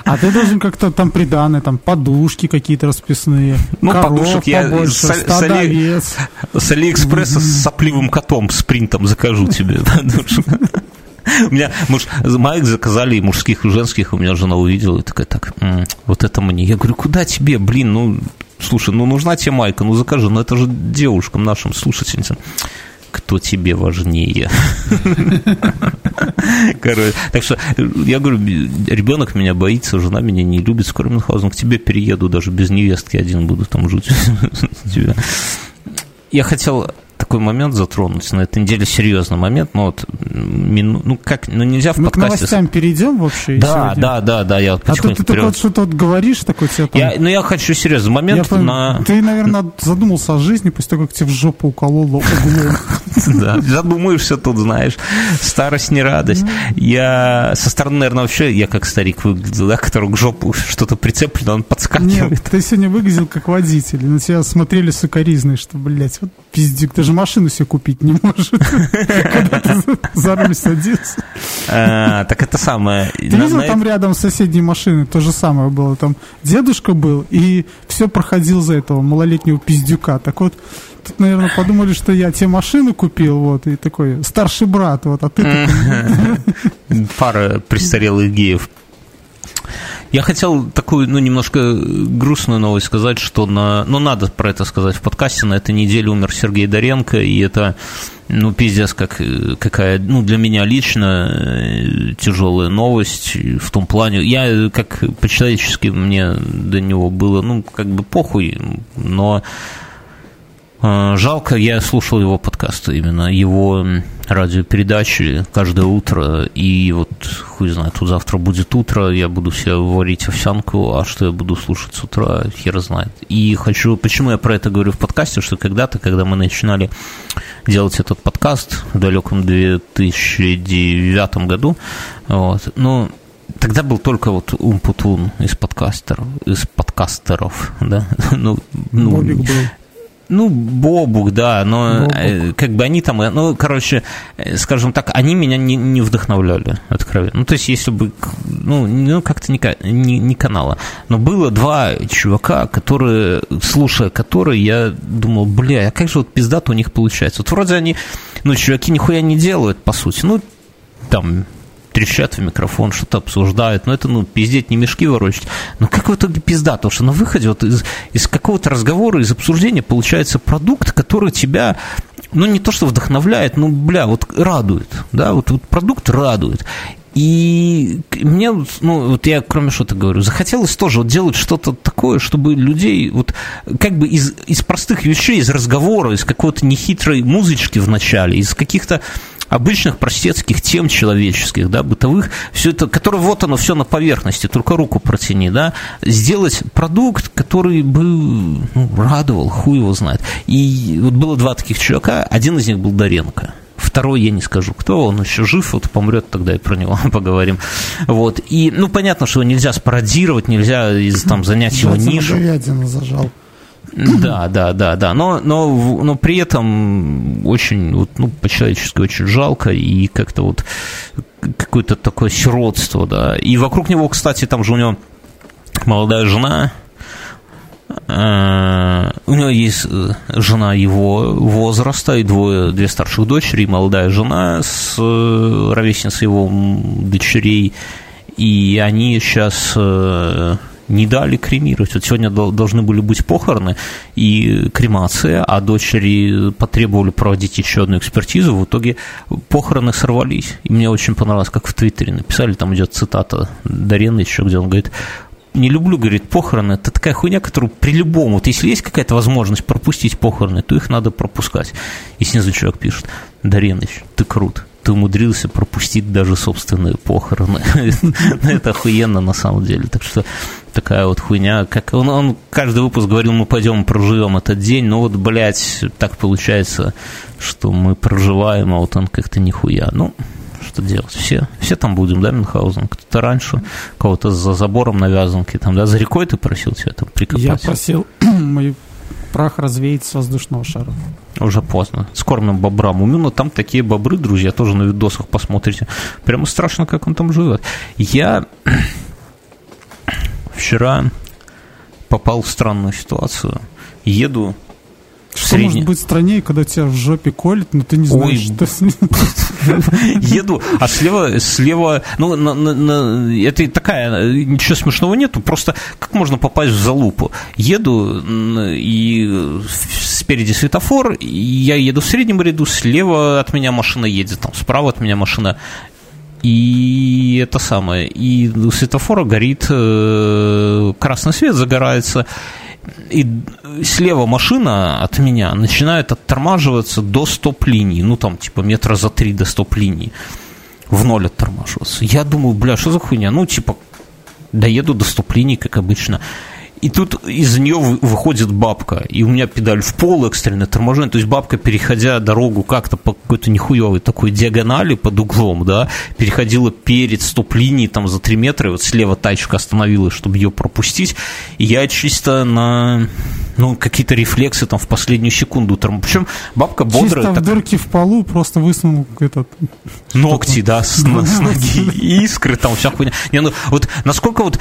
А ты должен как-то там приданные, там подушки какие-то расписные. Ну, коров подушек я побольше, с, с, Али... с Алиэкспресса с сопливым котом, с принтом закажу тебе У меня, муж, майк заказали и мужских, и женских, у меня жена увидела и такая, так, вот это мне. Я говорю, куда тебе, блин, ну, слушай, ну нужна тебе майка, ну закажи, ну это же девушкам нашим слушательницам кто тебе важнее. Короче, так что я говорю, ребенок меня боится, жена меня не любит, скоро Мюнхгаузен к тебе перееду, даже без невестки один буду там жить. Я хотел такой момент затронуть. На этой неделе серьезный момент, но вот мину, ну как, ну нельзя в Мы подкасте... к новостям перейдем вообще? Да, сегодня? да, да, да, я вот А то ты только вот что-то вот говоришь, такой тебе там... Я, ну я хочу серьезный момент я на... Ты, наверное, задумался о жизни после того, как тебе в жопу укололо углом. Да, задумаешься тут, знаешь, старость не радость. Я со стороны, наверное, вообще, я как старик выглядел, да, который к жопу что-то прицеплено, он подскакивает. Нет, ты сегодня выглядел как водитель, на тебя смотрели сукоризные, что, блядь, вот пиздик, ты же машину себе купить не когда ты за руль садился. А, так это самое. Ты видел там рядом соседней машины, то же самое было, там дедушка был, и все проходил за этого малолетнего пиздюка. Так вот, тут, наверное, подумали, что я тебе машину купил, вот, и такой старший брат, вот, а ты. Пара престарелых геев я хотел такую, ну, немножко грустную новость сказать, что на... Ну, надо про это сказать в подкасте. На этой неделе умер Сергей Доренко, и это, ну, пиздец, как, какая, ну, для меня лично э, тяжелая новость в том плане... Я, как по-человечески, мне до него было, ну, как бы похуй, но жалко, я слушал его подкасты, именно его радиопередачи каждое утро, и вот, хуй знает, тут завтра будет утро, я буду себе варить овсянку, а что я буду слушать с утра, хер знает. И хочу, почему я про это говорю в подкасте, что когда-то, когда мы начинали делать этот подкаст в далеком 2009 году, вот, ну, Тогда был только вот Умпутун из подкастеров, из подкастеров, да, ну, ну, Бобик был. Ну, Бобук, да, но Бобук. Э, как бы они там, ну, короче, э, скажем так, они меня не, не вдохновляли, откровенно. Ну, то есть, если бы, ну, ну как-то не, не, не канала. Но было два чувака, которые, слушая которые, я думал, бля, а как же вот пиздато у них получается? Вот вроде они, ну, чуваки нихуя не делают, по сути. Ну, там, трещат в микрофон, что-то обсуждают. Но это, ну, пиздеть, не мешки ворочать. Но как в итоге пизда? Потому что на выходе вот из, из какого-то разговора, из обсуждения получается продукт, который тебя ну, не то, что вдохновляет, ну, бля, вот радует, да, вот, вот продукт радует. И мне, ну, вот я кроме что-то говорю, захотелось тоже вот делать что-то такое, чтобы людей вот как бы из, из простых вещей, из разговора, из какой-то нехитрой музычки в начале, из каких-то обычных простецких тем человеческих, да, бытовых, все это, которое вот оно все на поверхности, только руку протяни, да, сделать продукт, который бы ну, радовал, хуй его знает. И вот было два таких человека, один из них был Доренко. Второй я не скажу, кто, он еще жив, вот помрет, тогда и про него поговорим. Вот. И, ну, понятно, что его нельзя спародировать, нельзя из, там, занять его нишу. зажал. Да, да, да, да. Но, но, но при этом очень, вот, ну, по-человечески очень жалко и как-то вот какое-то такое сиротство, да. И вокруг него, кстати, там же у него молодая жена, э, у него есть э, жена его возраста и двое, две старших дочери, и молодая жена с э, ровесницей его дочерей, и они сейчас не дали кремировать. Вот сегодня должны были быть похороны и кремация, а дочери потребовали проводить еще одну экспертизу. В итоге похороны сорвались. И мне очень понравилось, как в Твиттере написали, там идет цитата Дарена еще, где он говорит, не люблю, говорит, похороны. Это такая хуйня, которую при любом, вот если есть какая-то возможность пропустить похороны, то их надо пропускать. И снизу человек пишет, Дареныч, ты крут ты умудрился пропустить даже собственные похороны. Это охуенно на самом деле. Так что такая вот хуйня. Как он, он каждый выпуск говорил, мы пойдем проживем этот день, но вот, блядь, так получается, что мы проживаем, а вот он как-то нихуя. Ну, что делать? Все, все там будем, да, Мюнхгаузен? Кто-то раньше, кого-то за забором на вязанке, там, да, за рекой ты просил тебя там прикопать? Я просил мой прах развеять с воздушного шара. Уже поздно. С кормным бобрам. У Мюна там такие бобры, друзья, тоже на видосах посмотрите. Прямо страшно, как он там живет. Я вчера попал в странную ситуацию. Еду что средне... может быть страннее, когда тебя в жопе колет, но ты не знаешь, Ой. что Еду, а слева, слева, ну, на, на, на, это такая, ничего смешного нету, просто как можно попасть в залупу? Еду, и спереди светофор, и я еду в среднем ряду, слева от меня машина едет, там, справа от меня машина и это самое, и у светофора горит э, красный свет, загорается, и слева машина от меня начинает оттормаживаться до стоп-линии, ну там типа метра за три до стоп-линии, в ноль оттормаживаться. Я думаю, бля, что за хуйня? Ну типа доеду до стоп-линии, как обычно. И тут из нее выходит бабка, и у меня педаль в пол, экстренное торможение, то есть бабка, переходя дорогу как-то по какой-то нехуевой такой диагонали под углом, да, переходила перед стоп-линией там за 3 метра, и вот слева тачка остановилась, чтобы ее пропустить, и я чисто на ну, какие-то рефлексы там в последнюю секунду. Причем бабка бодрая. Чисто так... в дырке в полу просто высунул этот... Ногти, да, с, с ноги, искры, там вся хуйня. Не, ну, вот насколько вот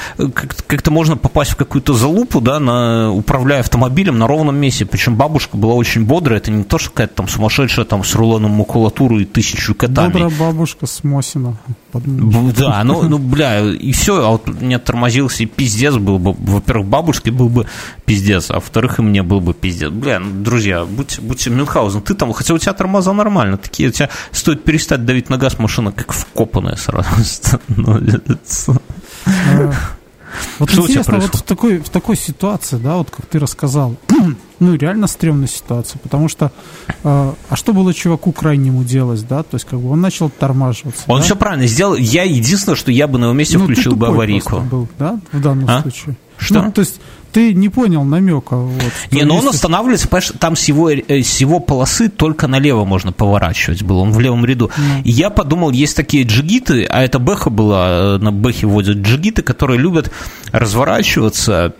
как-то можно попасть в какую-то залупу, да, на, управляя автомобилем на ровном месте. Причем бабушка была очень бодрая, это не то, что какая-то там сумасшедшая там с рулоном макулатуры и тысячу котами. Бодрая бабушка с Мосина. Да, ну, ну, бля, и все, а вот не тормозился, и пиздец был бы. Во-первых, бабушке был бы пиздец, а во-вторых, и мне был бы пиздец. Бля, ну, друзья, будьте, будьте Мюнхгаузен, ты там, хотя у тебя тормоза нормально, такие, у тебя стоит перестать давить на газ, машина как вкопанная сразу становится. Вот что интересно, вот в такой, в такой ситуации, да, вот как ты рассказал, ну, реально стрёмная ситуация, потому что, э, а что было чуваку крайнему делать, да, то есть, как бы он начал тормаживаться. Он да? все правильно сделал, я единственное, что я бы на его месте ну, включил бы аварийку. был, да, в данном а? случае. Что? Ну, то есть, ты не понял намека. Вот, не, но он останавливается, понимаешь, там с его, э, с его полосы только налево можно поворачивать было, он в левом ряду. Mm. И я подумал, есть такие джигиты, а это Бэха была, э, на Бэхе вводят джигиты, которые любят разворачиваться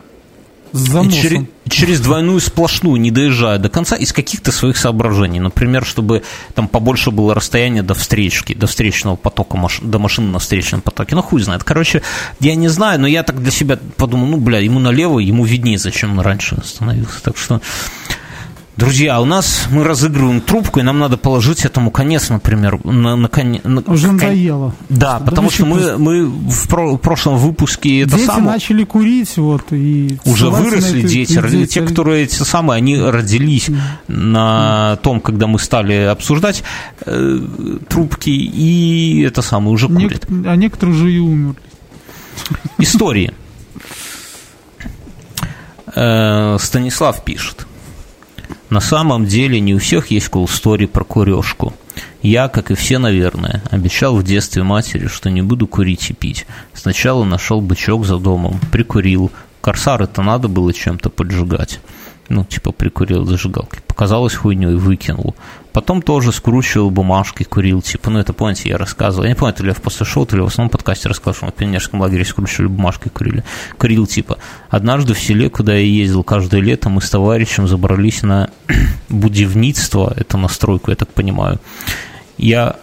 через, через двойную сплошную, не доезжая до конца, из каких-то своих соображений. Например, чтобы там побольше было расстояние до встречки, до встречного потока, маш, до машины на встречном потоке. Ну, хуй знает. Короче, я не знаю, но я так для себя подумал, ну, бля, ему налево, ему виднее, зачем он раньше остановился. Так что Друзья, у нас мы разыгрываем трубку, и нам надо положить этому конец, например, на, на, на Уже надоело. Да, да потому что мы, мы в, про, прошлом выпуске это дети начали курить, вот, и... Уже выросли эти, дети, дети, те, которые эти самые, они родились mm. на том, когда мы стали обсуждать э, трубки, и это самое, уже курят. Нек... А некоторые уже и умерли. Истории. Э, Станислав пишет. На самом деле не у всех есть story про курешку. Я, как и все, наверное, обещал в детстве матери, что не буду курить и пить. Сначала нашел бычок за домом, прикурил. Корсар это надо было чем-то поджигать ну, типа прикурил зажигалкой. Показалось хуйней, выкинул. Потом тоже скручивал бумажки, курил, типа, ну, это, помните, я рассказывал. Я не помню, то ли я в после шоу, то ли в основном подкасте рассказывал, что мы в пионерском лагере скручивали бумажки, курили. Курил, типа. Однажды в селе, куда я ездил каждое лето, мы с товарищем забрались на будивництво, это на стройку, я так понимаю. Я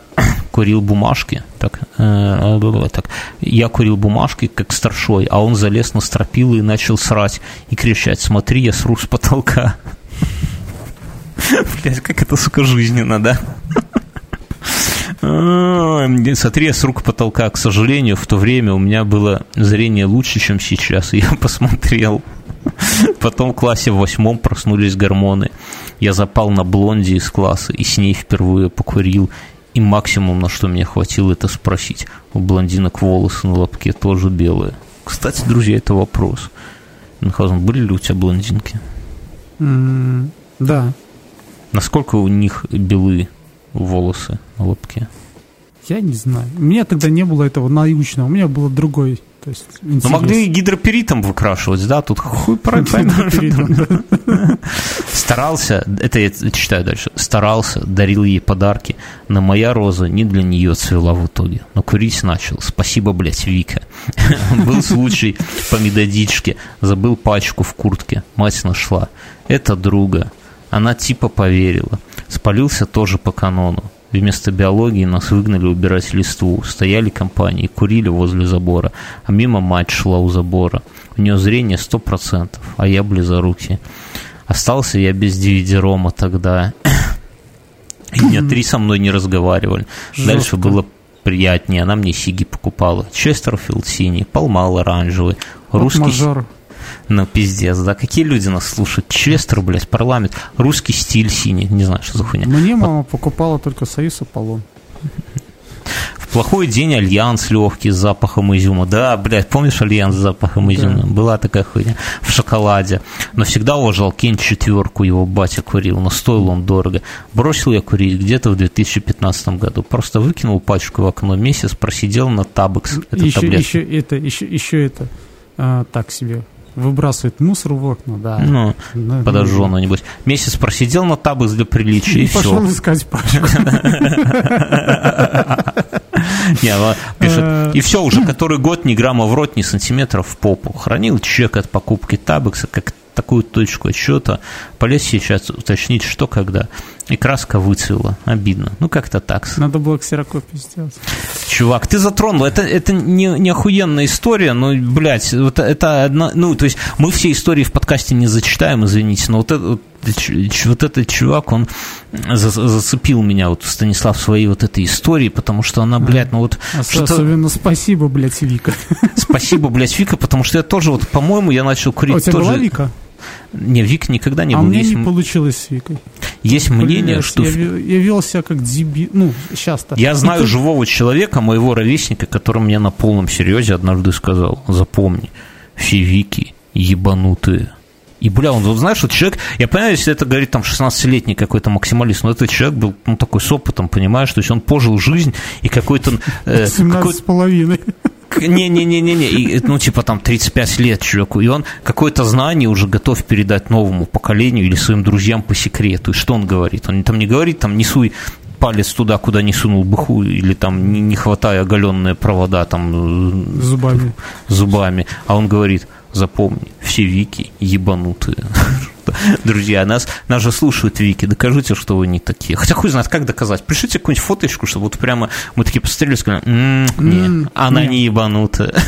курил бумажки, так, э, так, я курил бумажки, как старшой, а он залез на стропилы и начал срать и кричать, смотри, я сру с потолка. Блять, как это, сука, жизненно, да? Смотри, я с рук потолка, к сожалению, в то время у меня было зрение лучше, чем сейчас, и я посмотрел. Потом в классе в восьмом проснулись гормоны. Я запал на блонди из класса и с ней впервые покурил и максимум, на что мне хватило, это спросить. У блондинок волосы на лобке тоже белые. Кстати, друзья, это вопрос. Мюнхгаузен, были ли у тебя блондинки? Mm, да. Насколько у них белые волосы на лобке? Я не знаю. У меня тогда не было этого научного. У меня было другой то есть. Ну, могли гидроперитом выкрашивать, да? Тут хуй. Старался, это я читаю дальше, старался, дарил ей подарки, но моя роза не для нее цвела в итоге. Но курить начал. Спасибо, блядь, Вика. Был случай по методичке, забыл пачку в куртке, мать нашла. Это друга. Она типа поверила. Спалился тоже по канону. Вместо биологии нас выгнали убирать листву. Стояли компании, курили возле забора, а мимо мать шла у забора. У нее зрение сто процентов, а я близорукий. Остался я без DVD-рома тогда. И дня три со мной не разговаривали. Жестко. Дальше было приятнее. Она мне сиги покупала. Chesterfield синий, Pall Mall оранжевый, русский... Мажор. Ну, пиздец, да. Какие люди нас слушают? Честер, блядь, парламент. Русский стиль синий. Не знаю, что за хуйня. Мне мама вот. покупала только Союз Аполлон. В плохой день альянс легкий с запахом изюма. Да, блядь, помнишь альянс с запахом изюма? Да. Была такая хуйня. В шоколаде. Но всегда уважал Кен четверку, его батя курил, но стоил он дорого. Бросил я курить где-то в 2015 году. Просто выкинул пачку в окно месяц, просидел на табекс. Это еще, еще это, еще, еще это, а, так себе Выбрасывает мусор в окна, да. Ну, да, подожженную, нибудь. Месяц просидел на табыс для приличия, и, и пошел все. искать пачку. Не, пишет, э. и все, уже который год ни грамма в рот, ни сантиметров в попу. Хранил чек от покупки табекса, как такую точку отсчета, полез сейчас уточнить, что когда. И краска выцвела. Обидно. Ну, как-то так. Надо было ксерокопию сделать. Чувак, ты затронул. Это, это не, не охуенная история, но, блядь, вот это одна... Ну, то есть мы все истории в подкасте не зачитаем, извините, но вот это, вот, вот этот чувак, он зацепил меня, вот Станислав, своей вот этой истории, потому что она, блядь, ну вот... Особенно спасибо, блядь, Вика. Спасибо, блядь, Вика, потому что я тоже, вот, по-моему, я начал курить а у тебя тоже... была Вика? Не, Вик никогда не а был. А меня есть... не получилось с Викой. Есть Блин, мнение, что... Я, я вел себя как деби... Ну, сейчас-то. Я знаю живого человека, моего ровесника, который мне на полном серьезе однажды сказал, запомни, все Вики ебанутые. И, бля, он, вот, знаешь, вот человек, я понимаю, если это говорит там 16-летний какой-то максималист, но этот человек был, ну, такой с опытом, понимаешь, то есть он пожил жизнь и какой-то... Э, 17 с половиной. Не-не-не-не-не, ну, типа там 35 лет человеку, и он какое-то знание уже готов передать новому поколению или своим друзьям по секрету. И что он говорит? Он там не говорит, там, не суй палец туда, куда не сунул быху, или там не, не хватая оголенные провода там зубами. зубами. А он говорит, запомни, все вики ебанутые. Друзья, нас, нас же слушают Вики, докажите, что вы не такие. Хотя хуй знает, как доказать. Пришлите какую-нибудь фоточку, чтобы вот прямо мы такие посмотрели и сказали, не, она не ебанутая.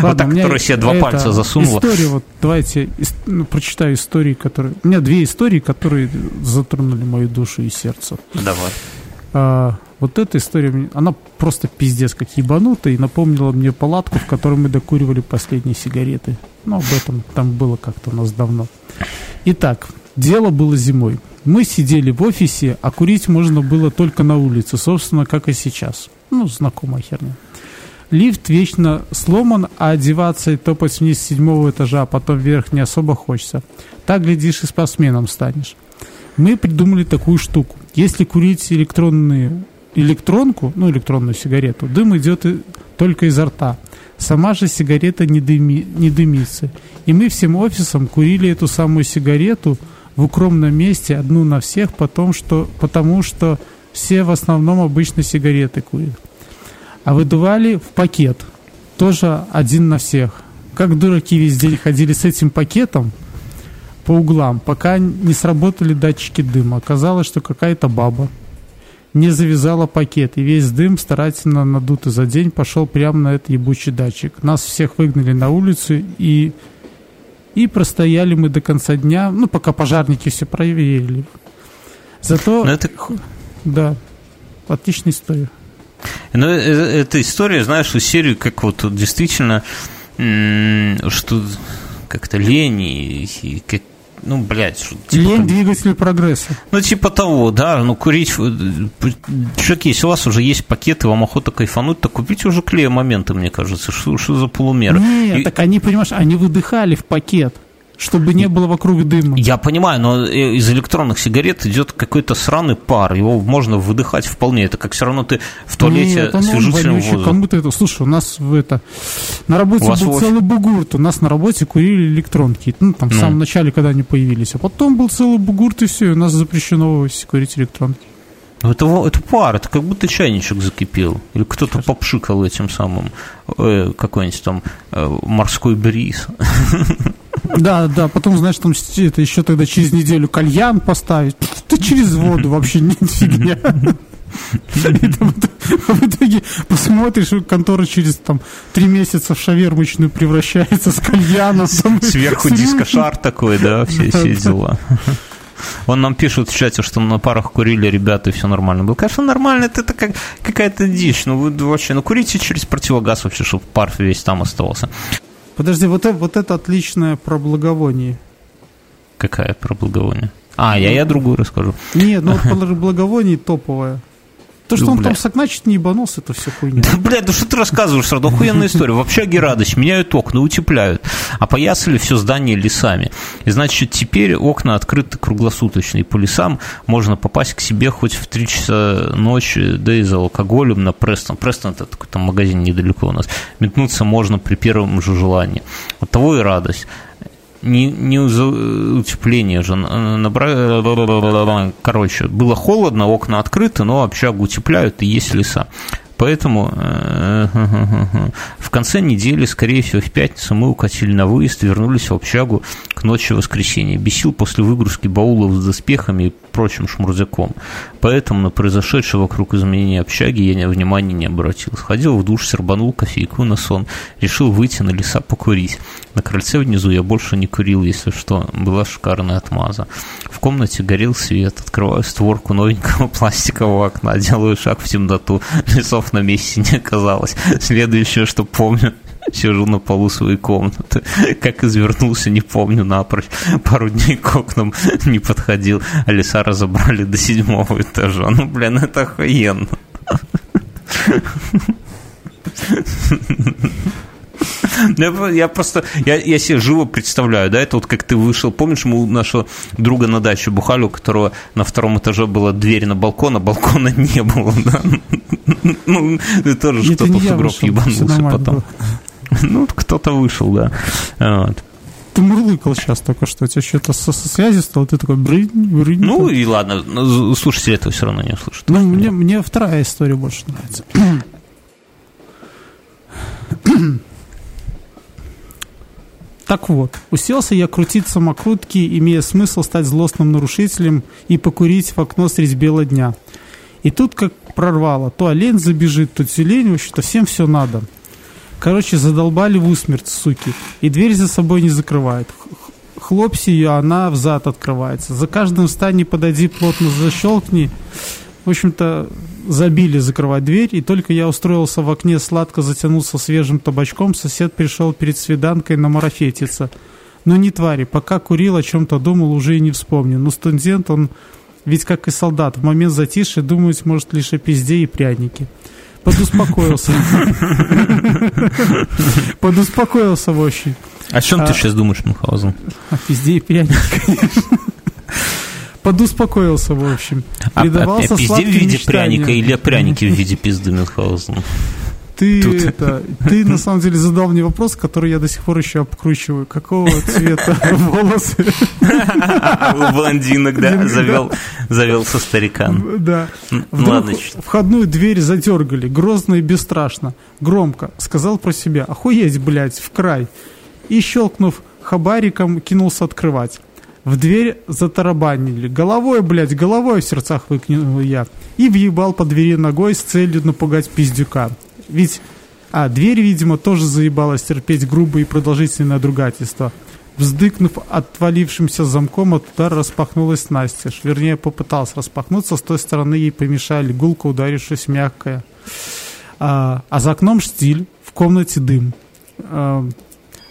Вот так, которая себе два пальца засунула. История, вот давайте ну, прочитаю истории, которые... У меня две истории, которые затронули мою душу и сердце. Давай. Вот эта история, она просто пиздец как ебанутая и напомнила мне палатку, в которой мы докуривали последние сигареты. Ну, об этом там было как-то у нас давно. Итак, дело было зимой. Мы сидели в офисе, а курить можно было только на улице, собственно, как и сейчас. Ну, знакомая херня. Лифт вечно сломан, а одеваться и топать вниз с седьмого этажа, а потом вверх не особо хочется. Так, глядишь, и спортсменом станешь. Мы придумали такую штуку. Если курить электронные, электронку, ну, электронную сигарету, дым идет только изо рта. Сама же сигарета не, дыми, не дымится. И мы всем офисом курили эту самую сигарету в укромном месте, одну на всех, потому что, потому что все в основном обычно сигареты курят. А выдували в пакет, тоже один на всех. Как дураки весь день ходили с этим пакетом по углам, пока не сработали датчики дыма. Оказалось, что какая-то баба не завязала пакет, и весь дым, старательно надутый за день, пошел прямо на этот ебучий датчик. Нас всех выгнали на улицу, и, и простояли мы до конца дня, ну, пока пожарники все проверили. Зато... Но это... Да, отличная история. Ну, э, эта история, знаешь, из серии, как вот действительно, что как-то лень и, и как, ну, блядь. Типа, Лень двигатель прогресса. Ну, типа того, да, ну, курить, э, человек, если у вас уже есть пакеты, вам охота кайфануть, то купите уже клея моменты, мне кажется, что, что за полумера. Нет, и... так они, понимаешь, они выдыхали в пакет чтобы не было вокруг дыма. Я понимаю, но из электронных сигарет идет какой-то сраный пар, его можно выдыхать вполне. Это как все равно ты в туалете Нет, освежителем воздуха. Кому-то это, слушай, у нас в это на работе был в... целый бугурт, у нас на работе курили электронки, ну там в ну. самом начале, когда они появились, а потом был целый бугурт и все, и у нас запрещено курить электронки. Ну, это, это пар, это как будто чайничек закипел. Или кто-то попшикал этим самым э, какой-нибудь там э, морской бриз. Да, да, потом, знаешь, там это еще тогда через неделю кальян поставить. Ты через воду вообще не фигня. в итоге посмотришь, контора через там три месяца в шавермочную превращается с кальяном. Сверху дискошар такой, да, все, все дела. Он нам пишет в чате, что на парах курили ребята, и все нормально было. Конечно, нормально, это, это как, какая-то дичь. Ну, вы вообще, ну, курите через противогаз вообще, чтобы пар весь там оставался. Подожди, вот это, вот это отличное про благовоние. Какая про благовоние? А, я, я другую расскажу. Нет, ну вот про благовоние топовое. То, что ну, он бля. там значит не ебанулся, это все хуйня. Да, блядь, ну что ты рассказываешь сразу? Охуенная история. В общаге радость, меняют окна, утепляют, опоясали все здание лесами. И значит, теперь окна открыты круглосуточно, и по лесам можно попасть к себе хоть в 3 часа ночи, да и за алкоголем на Престон. Престон – это такой там магазин недалеко у нас. Метнуться можно при первом же желании. От того и радость не, не утепление же. Набра... Короче, было холодно, окна открыты, но общагу утепляют и есть леса. Поэтому э, в конце недели, скорее всего, в пятницу мы укатили на выезд, вернулись в общагу к ночи воскресенья. Бесил после выгрузки баулов с доспехами и прочим шмурзяком. Поэтому на произошедшее вокруг изменения общаги я внимания не обратил. Сходил в душ, сербанул кофейку на сон, решил выйти на леса покурить. На крыльце внизу я больше не курил, если что. Была шикарная отмаза. В комнате горел свет. Открываю створку новенького пластикового окна, делаю шаг в темноту. Лесов на месте не оказалось. Следующее, что помню, сижу на полу своей комнаты. Как извернулся, не помню напрочь. Пару дней к окнам не подходил. А леса разобрали до седьмого этажа. Ну, блин, это охуенно. Ну, я просто, я, я себе живо представляю, да, это вот как ты вышел, помнишь, мы у нашего друга на даче бухали, у которого на втором этаже была дверь на балкон, а балкона не было, да? Ну, тоже кто-то в сугроб ебанулся потом. Ну, кто-то вышел, да. Вот. Ты мурлыкал сейчас только что, у тебя что-то со, со связи стало, ты такой брынь, брынь. Ну и ладно, ну, слушатели этого все равно не услышат. Ну, мне, мне вторая история больше нравится. Так вот, уселся я крутить самокрутки, имея смысл стать злостным нарушителем и покурить в окно средь бела дня. И тут как прорвало. То олень забежит, то тюлень, в общем-то, всем все надо. Короче, задолбали в усмерть, суки. И дверь за собой не закрывает. Хлопси ее, она взад открывается. За каждым встань подойди, плотно защелкни. В общем-то, забили закрывать дверь, и только я устроился в окне, сладко затянулся свежим табачком, сосед пришел перед свиданкой на марафетиться. Но не твари, пока курил, о чем-то думал, уже и не вспомню. Но студент, он ведь как и солдат, в момент затишья думать может лишь о пизде и пряники. Подуспокоился. Подуспокоился в общем. О чем ты сейчас думаешь, Мюнхгаузен? О пизде и пряники, конечно подуспокоился, в общем. А, Предавался а, а пизде в виде пряника или пряники в виде пизды Мюнхгаузена? Ты, Тут. это, ты на самом деле задал мне вопрос, который я до сих пор еще обкручиваю. Какого цвета волосы? У блондинок, да, завел, завелся старикан. Да. Вдруг входную дверь задергали, грозно и бесстрашно, громко. Сказал про себя, охуеть, блядь, в край. И, щелкнув хабариком, кинулся открывать. В дверь затарабанили. Головой, блядь, головой в сердцах выкинул я. И въебал по двери ногой с целью напугать пиздюка. Ведь... А, дверь, видимо, тоже заебалась терпеть грубое и продолжительное надругательство. Вздыкнув отвалившимся замком, от удара распахнулась Настя. Вернее, попытался распахнуться, с той стороны ей помешали, гулко ударившись мягкая. А, а за окном штиль, в комнате дым. А,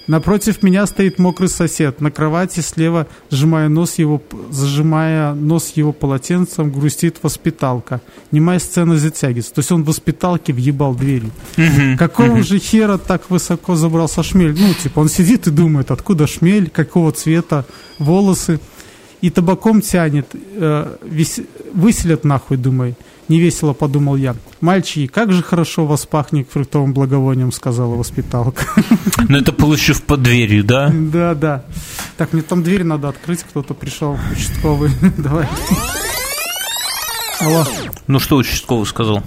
Напротив меня стоит мокрый сосед. На кровати слева, сжимая нос его, зажимая нос его полотенцем, грустит воспиталка. Немая сцена затягивается. То есть он в воспиталке въебал двери. Какого же хера так высоко забрался шмель? Ну, типа, он сидит и думает, откуда шмель, какого цвета волосы. И табаком тянет. Э, вис... Выселят нахуй, думай. Невесело подумал я. «Мальчики, как же хорошо вас пахнет фруктовым благовонием», сказала воспиталка. Ну, это получив под дверью, да? Да, да. Так, мне там дверь надо открыть, кто-то пришел, участковый. Давай. Алло. Ну, что участковый сказал?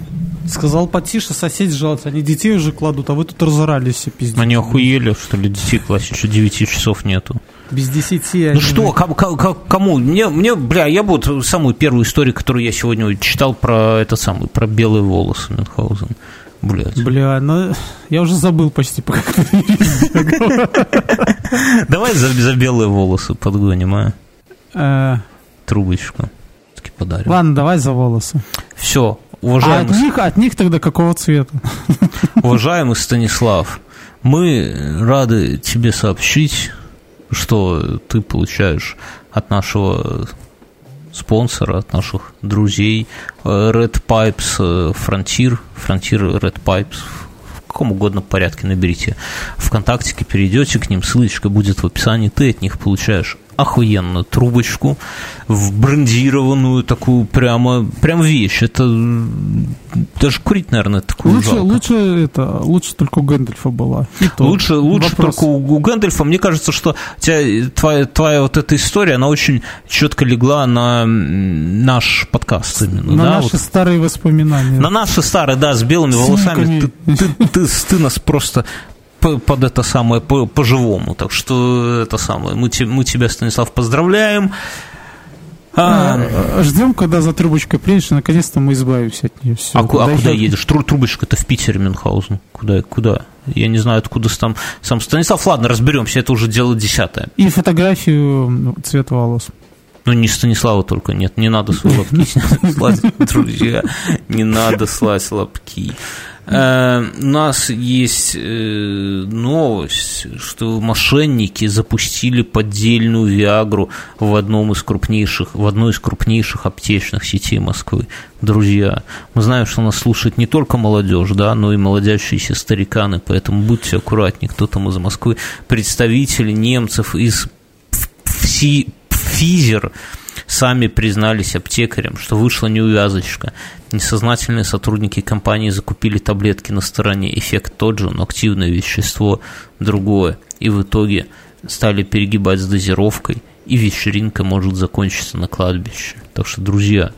Сказал потише, соседи жалуются, они детей уже кладут, а вы тут разорались все пиздец. Они охуели, что ли, детей класть, еще 9 часов нету. Без десяти. Ну что, кому, кому? Мне, мне, бля, я вот самую первую историю, которую я сегодня читал про это самое, про белые волосы Мюнхгаузен. Блядь. Бля, ну я уже забыл почти по Давай за, за белые волосы подгоним, а? Э. Трубочку. Таки подарим. Ладно, давай за волосы. Все, уважаемый... А от них, от них тогда какого цвета? Уважаемый Станислав, мы рады тебе сообщить, что ты получаешь от нашего спонсора, от наших друзей э, Red Pipes э, Frontier, Frontier Red Pipes, в каком угодно порядке наберите ВКонтактике, перейдете к ним, ссылочка будет в описании, ты от них получаешь охуенную трубочку, в брендированную такую прямо, прям вещь. Это даже курить, наверное, такую лучше, жалко. лучше это, лучше только у Гэндальфа была. лучше, лучше вопрос. только у, у Гэндальфа. Мне кажется, что тебя, твоя, твоя вот эта история, она очень четко легла на наш подкаст именно. На да? наши вот. старые воспоминания. На наши старые, да, с белыми волосами. Ты, ты, ты, ты нас просто под это самое по-живому. Так что это самое. Мы, мы тебя, Станислав, поздравляем. А, а, Ждем, когда за трубочкой приедешь, и наконец-то мы избавимся от нее. Все, а, куда, а куда едешь? Тру, трубочка-то в Питере, Мюнхгаузен. Куда? Куда? Я не знаю, откуда там сам Станислав. Ладно, разберемся, это уже дело десятое. И фотографию ну, цвета волос. Ну, не Станислава только, нет, не надо свои лапки друзья, не надо слать лапки. Э, у нас есть э, новость, что мошенники запустили поддельную Виагру в одном из крупнейших, в одной из крупнейших аптечных сетей Москвы. Друзья, мы знаем, что нас слушает не только молодежь, да, но и молодящиеся стариканы, поэтому будьте аккуратнее, кто там из Москвы, представители немцев из Физер, сами признались аптекарям, что вышла неувязочка. Несознательные сотрудники компании закупили таблетки на стороне. Эффект тот же, но активное вещество другое. И в итоге стали перегибать с дозировкой, и вечеринка может закончиться на кладбище. Так что, друзья,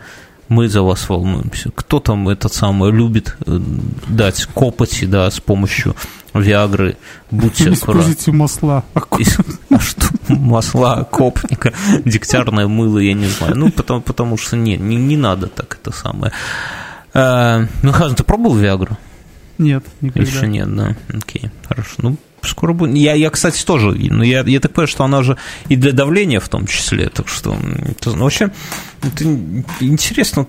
мы за вас волнуемся. Кто там этот самый любит э, дать копоти, да, с помощью Виагры, будьте аккуратны. масла. А что? Масла, копника, дегтярное мыло, я не знаю. Ну, потому, потому что не, не, не надо так это самое. А, Михаил, ты пробовал Виагру? Нет, никогда. Еще нет, да. Окей, хорошо. Ну, скоро будет. Я, я, кстати, тоже, но я, я так понимаю, что она же и для давления в том числе, так что это, ну, вообще это интересно.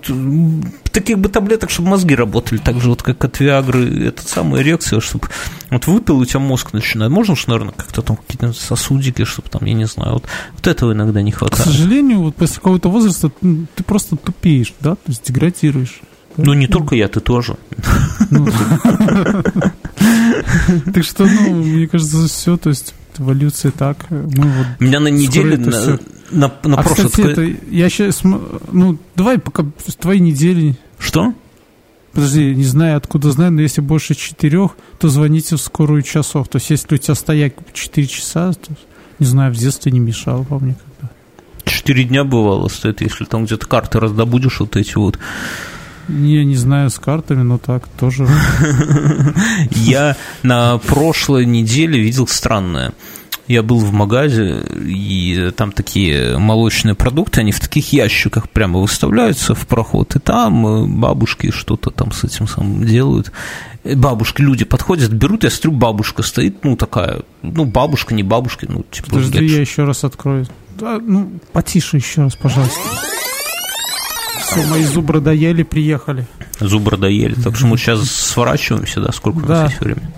Таких бы таблеток, чтобы мозги работали так же, вот как от Виагры, это самая эрекция, чтобы вот выпил, у тебя мозг начинает. Можно же, наверное, как-то там какие-то сосудики, чтобы там, я не знаю, вот, вот этого иногда не хватает. К сожалению, вот после какого-то возраста ты просто тупеешь, да, то есть деградируешь. Ну, не только я, ты тоже. Так что, ну, мне кажется, все, то есть эволюция так. Мы вот Меня на неделе, на, на, на а, прошлой... Кстати, это, я сейчас, ну, давай пока с твоей недели. Что? Подожди, не знаю, откуда знаю, но если больше четырех, то звоните в скорую часов. То есть, если у тебя стоять четыре часа, то, не знаю, в детстве не мешало вам никогда. Четыре дня бывало стоит, если там где-то карты раздобудешь вот эти вот я не знаю с картами, но так тоже. Я на прошлой неделе видел странное. Я был в магазе, и там такие молочные продукты, они в таких ящиках прямо выставляются в проход, и там э, бабушки что-то там с этим самым делают. Э, бабушки, люди подходят, берут, я смотрю, бабушка стоит, ну, такая, ну, бабушка, не бабушка, ну, типа... Подожди, я еще раз открою. Да, ну, потише еще раз, пожалуйста. Все, мои зубры доели, приехали. Зубры доели. Так что мы сейчас сворачиваемся, да? Сколько у нас есть время?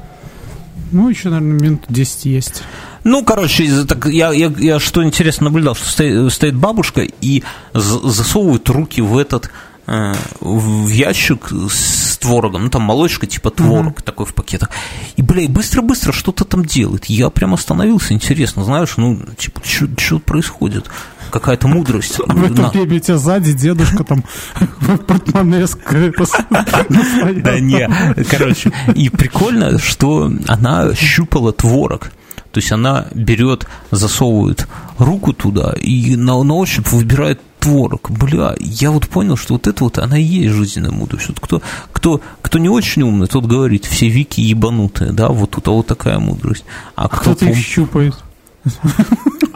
Ну, еще, наверное, минут 10 есть. Ну, короче, так, я, я, я что интересно наблюдал, что стоит, стоит бабушка и засовывает руки в этот э, в ящик с творогом, ну там молочка типа творог mm-hmm. такой в пакетах. И, бля, быстро-быстро что-то там делает. Я прям остановился, интересно, знаешь, ну, типа, что происходит? Какая-то мудрость. А в этом тебя сзади дедушка там портмоне Да не, короче, и прикольно, что она щупала творог. То есть она берет, засовывает руку туда и на, на ощупь выбирает творог. Бля, я вот понял, что вот это вот, она и есть жизненная мудрость. Вот кто, кто, кто не очень умный, тот говорит, все вики ебанутые, да, вот тут а вот такая мудрость. А кто, кто их щупает?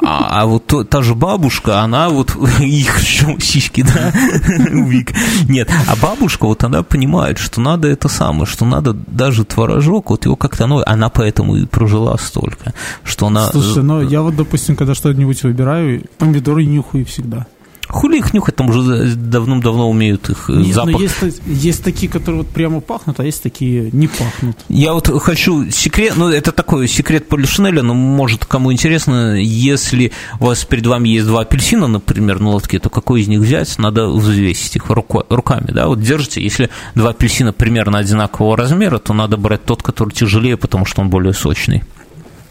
А, а вот то, та же бабушка, она вот их сиськи, да, Вик. Нет, а бабушка вот она понимает, что надо это самое, что надо даже творожок, вот его как-то, ну, она поэтому и прожила столько, что она... Слушай, ну, я вот, допустим, когда что-нибудь выбираю, помидоры нюхаю всегда. Хули их нюхать, там уже давным-давно умеют их э, Нет, запах. есть, есть такие, которые вот прямо пахнут, а есть такие не пахнут. Я вот хочу секрет, ну это такой секрет Полишинеля, но может кому интересно, если у вас перед вами есть два апельсина, например, на лотке, то какой из них взять, надо взвесить их руками, да, вот держите, если два апельсина примерно одинакового размера, то надо брать тот, который тяжелее, потому что он более сочный.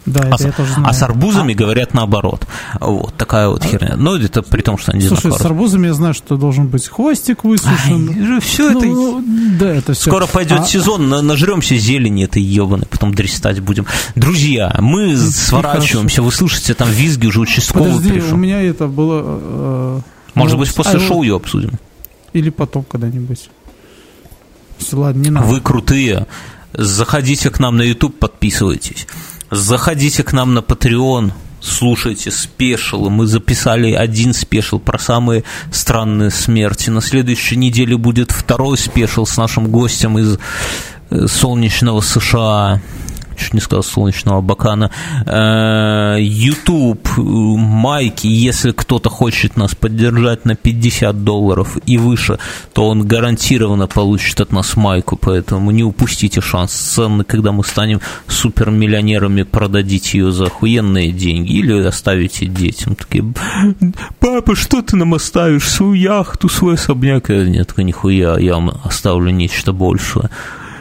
Да, это а, я тоже знаю. А с арбузами а? говорят наоборот. Вот такая вот херня. Но это при том, что они Слушай, с арбузами я знаю, что должен быть хвостик высушен. Ай, все ну, это... Да, это все. Скоро пойдет а... сезон, нажремся зелени этой ебаной, потом дристать будем. Друзья, мы сворачиваемся, вы слушаете, там визги уже участковый Подожди, пришел. у меня это было... Э, Может ну, быть, после а, шоу ее обсудим. Или потом когда-нибудь. Все, ладно, не надо. Вы крутые. Заходите к нам на YouTube, подписывайтесь. Заходите к нам на Patreon, слушайте special. Мы записали один special про самые странные смерти. На следующей неделе будет второй special с нашим гостем из э, солнечного США чуть не сказал солнечного бакана, э, YouTube, майки, если кто-то хочет нас поддержать на 50 долларов и выше, то он гарантированно получит от нас майку, поэтому не упустите шанс ценный, когда мы станем супермиллионерами, продадите ее за охуенные деньги или оставите детям. Такие, папа, что ты нам оставишь? Свою яхту, свой особняк? Нет, нихуя, я вам оставлю нечто большее.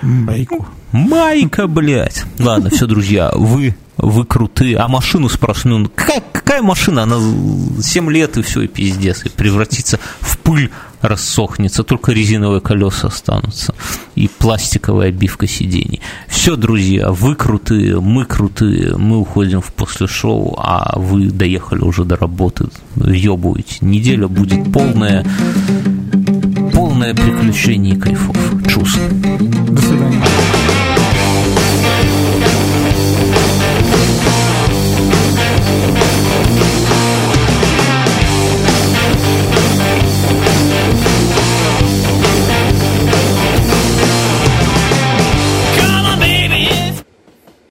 Майку. Майка, блядь. Ладно, все, друзья, вы, вы крутые. А машину спрашиваю, ну, какая, какая машина? Она 7 лет и все, и пиздец, и превратится в пыль рассохнется, только резиновые колеса останутся и пластиковая обивка сидений. Все, друзья, вы крутые, мы крутые, мы уходим в после шоу, а вы доехали уже до работы, въебываете. Неделя будет полная Главное приключение и кайфов. Чус. До свидания.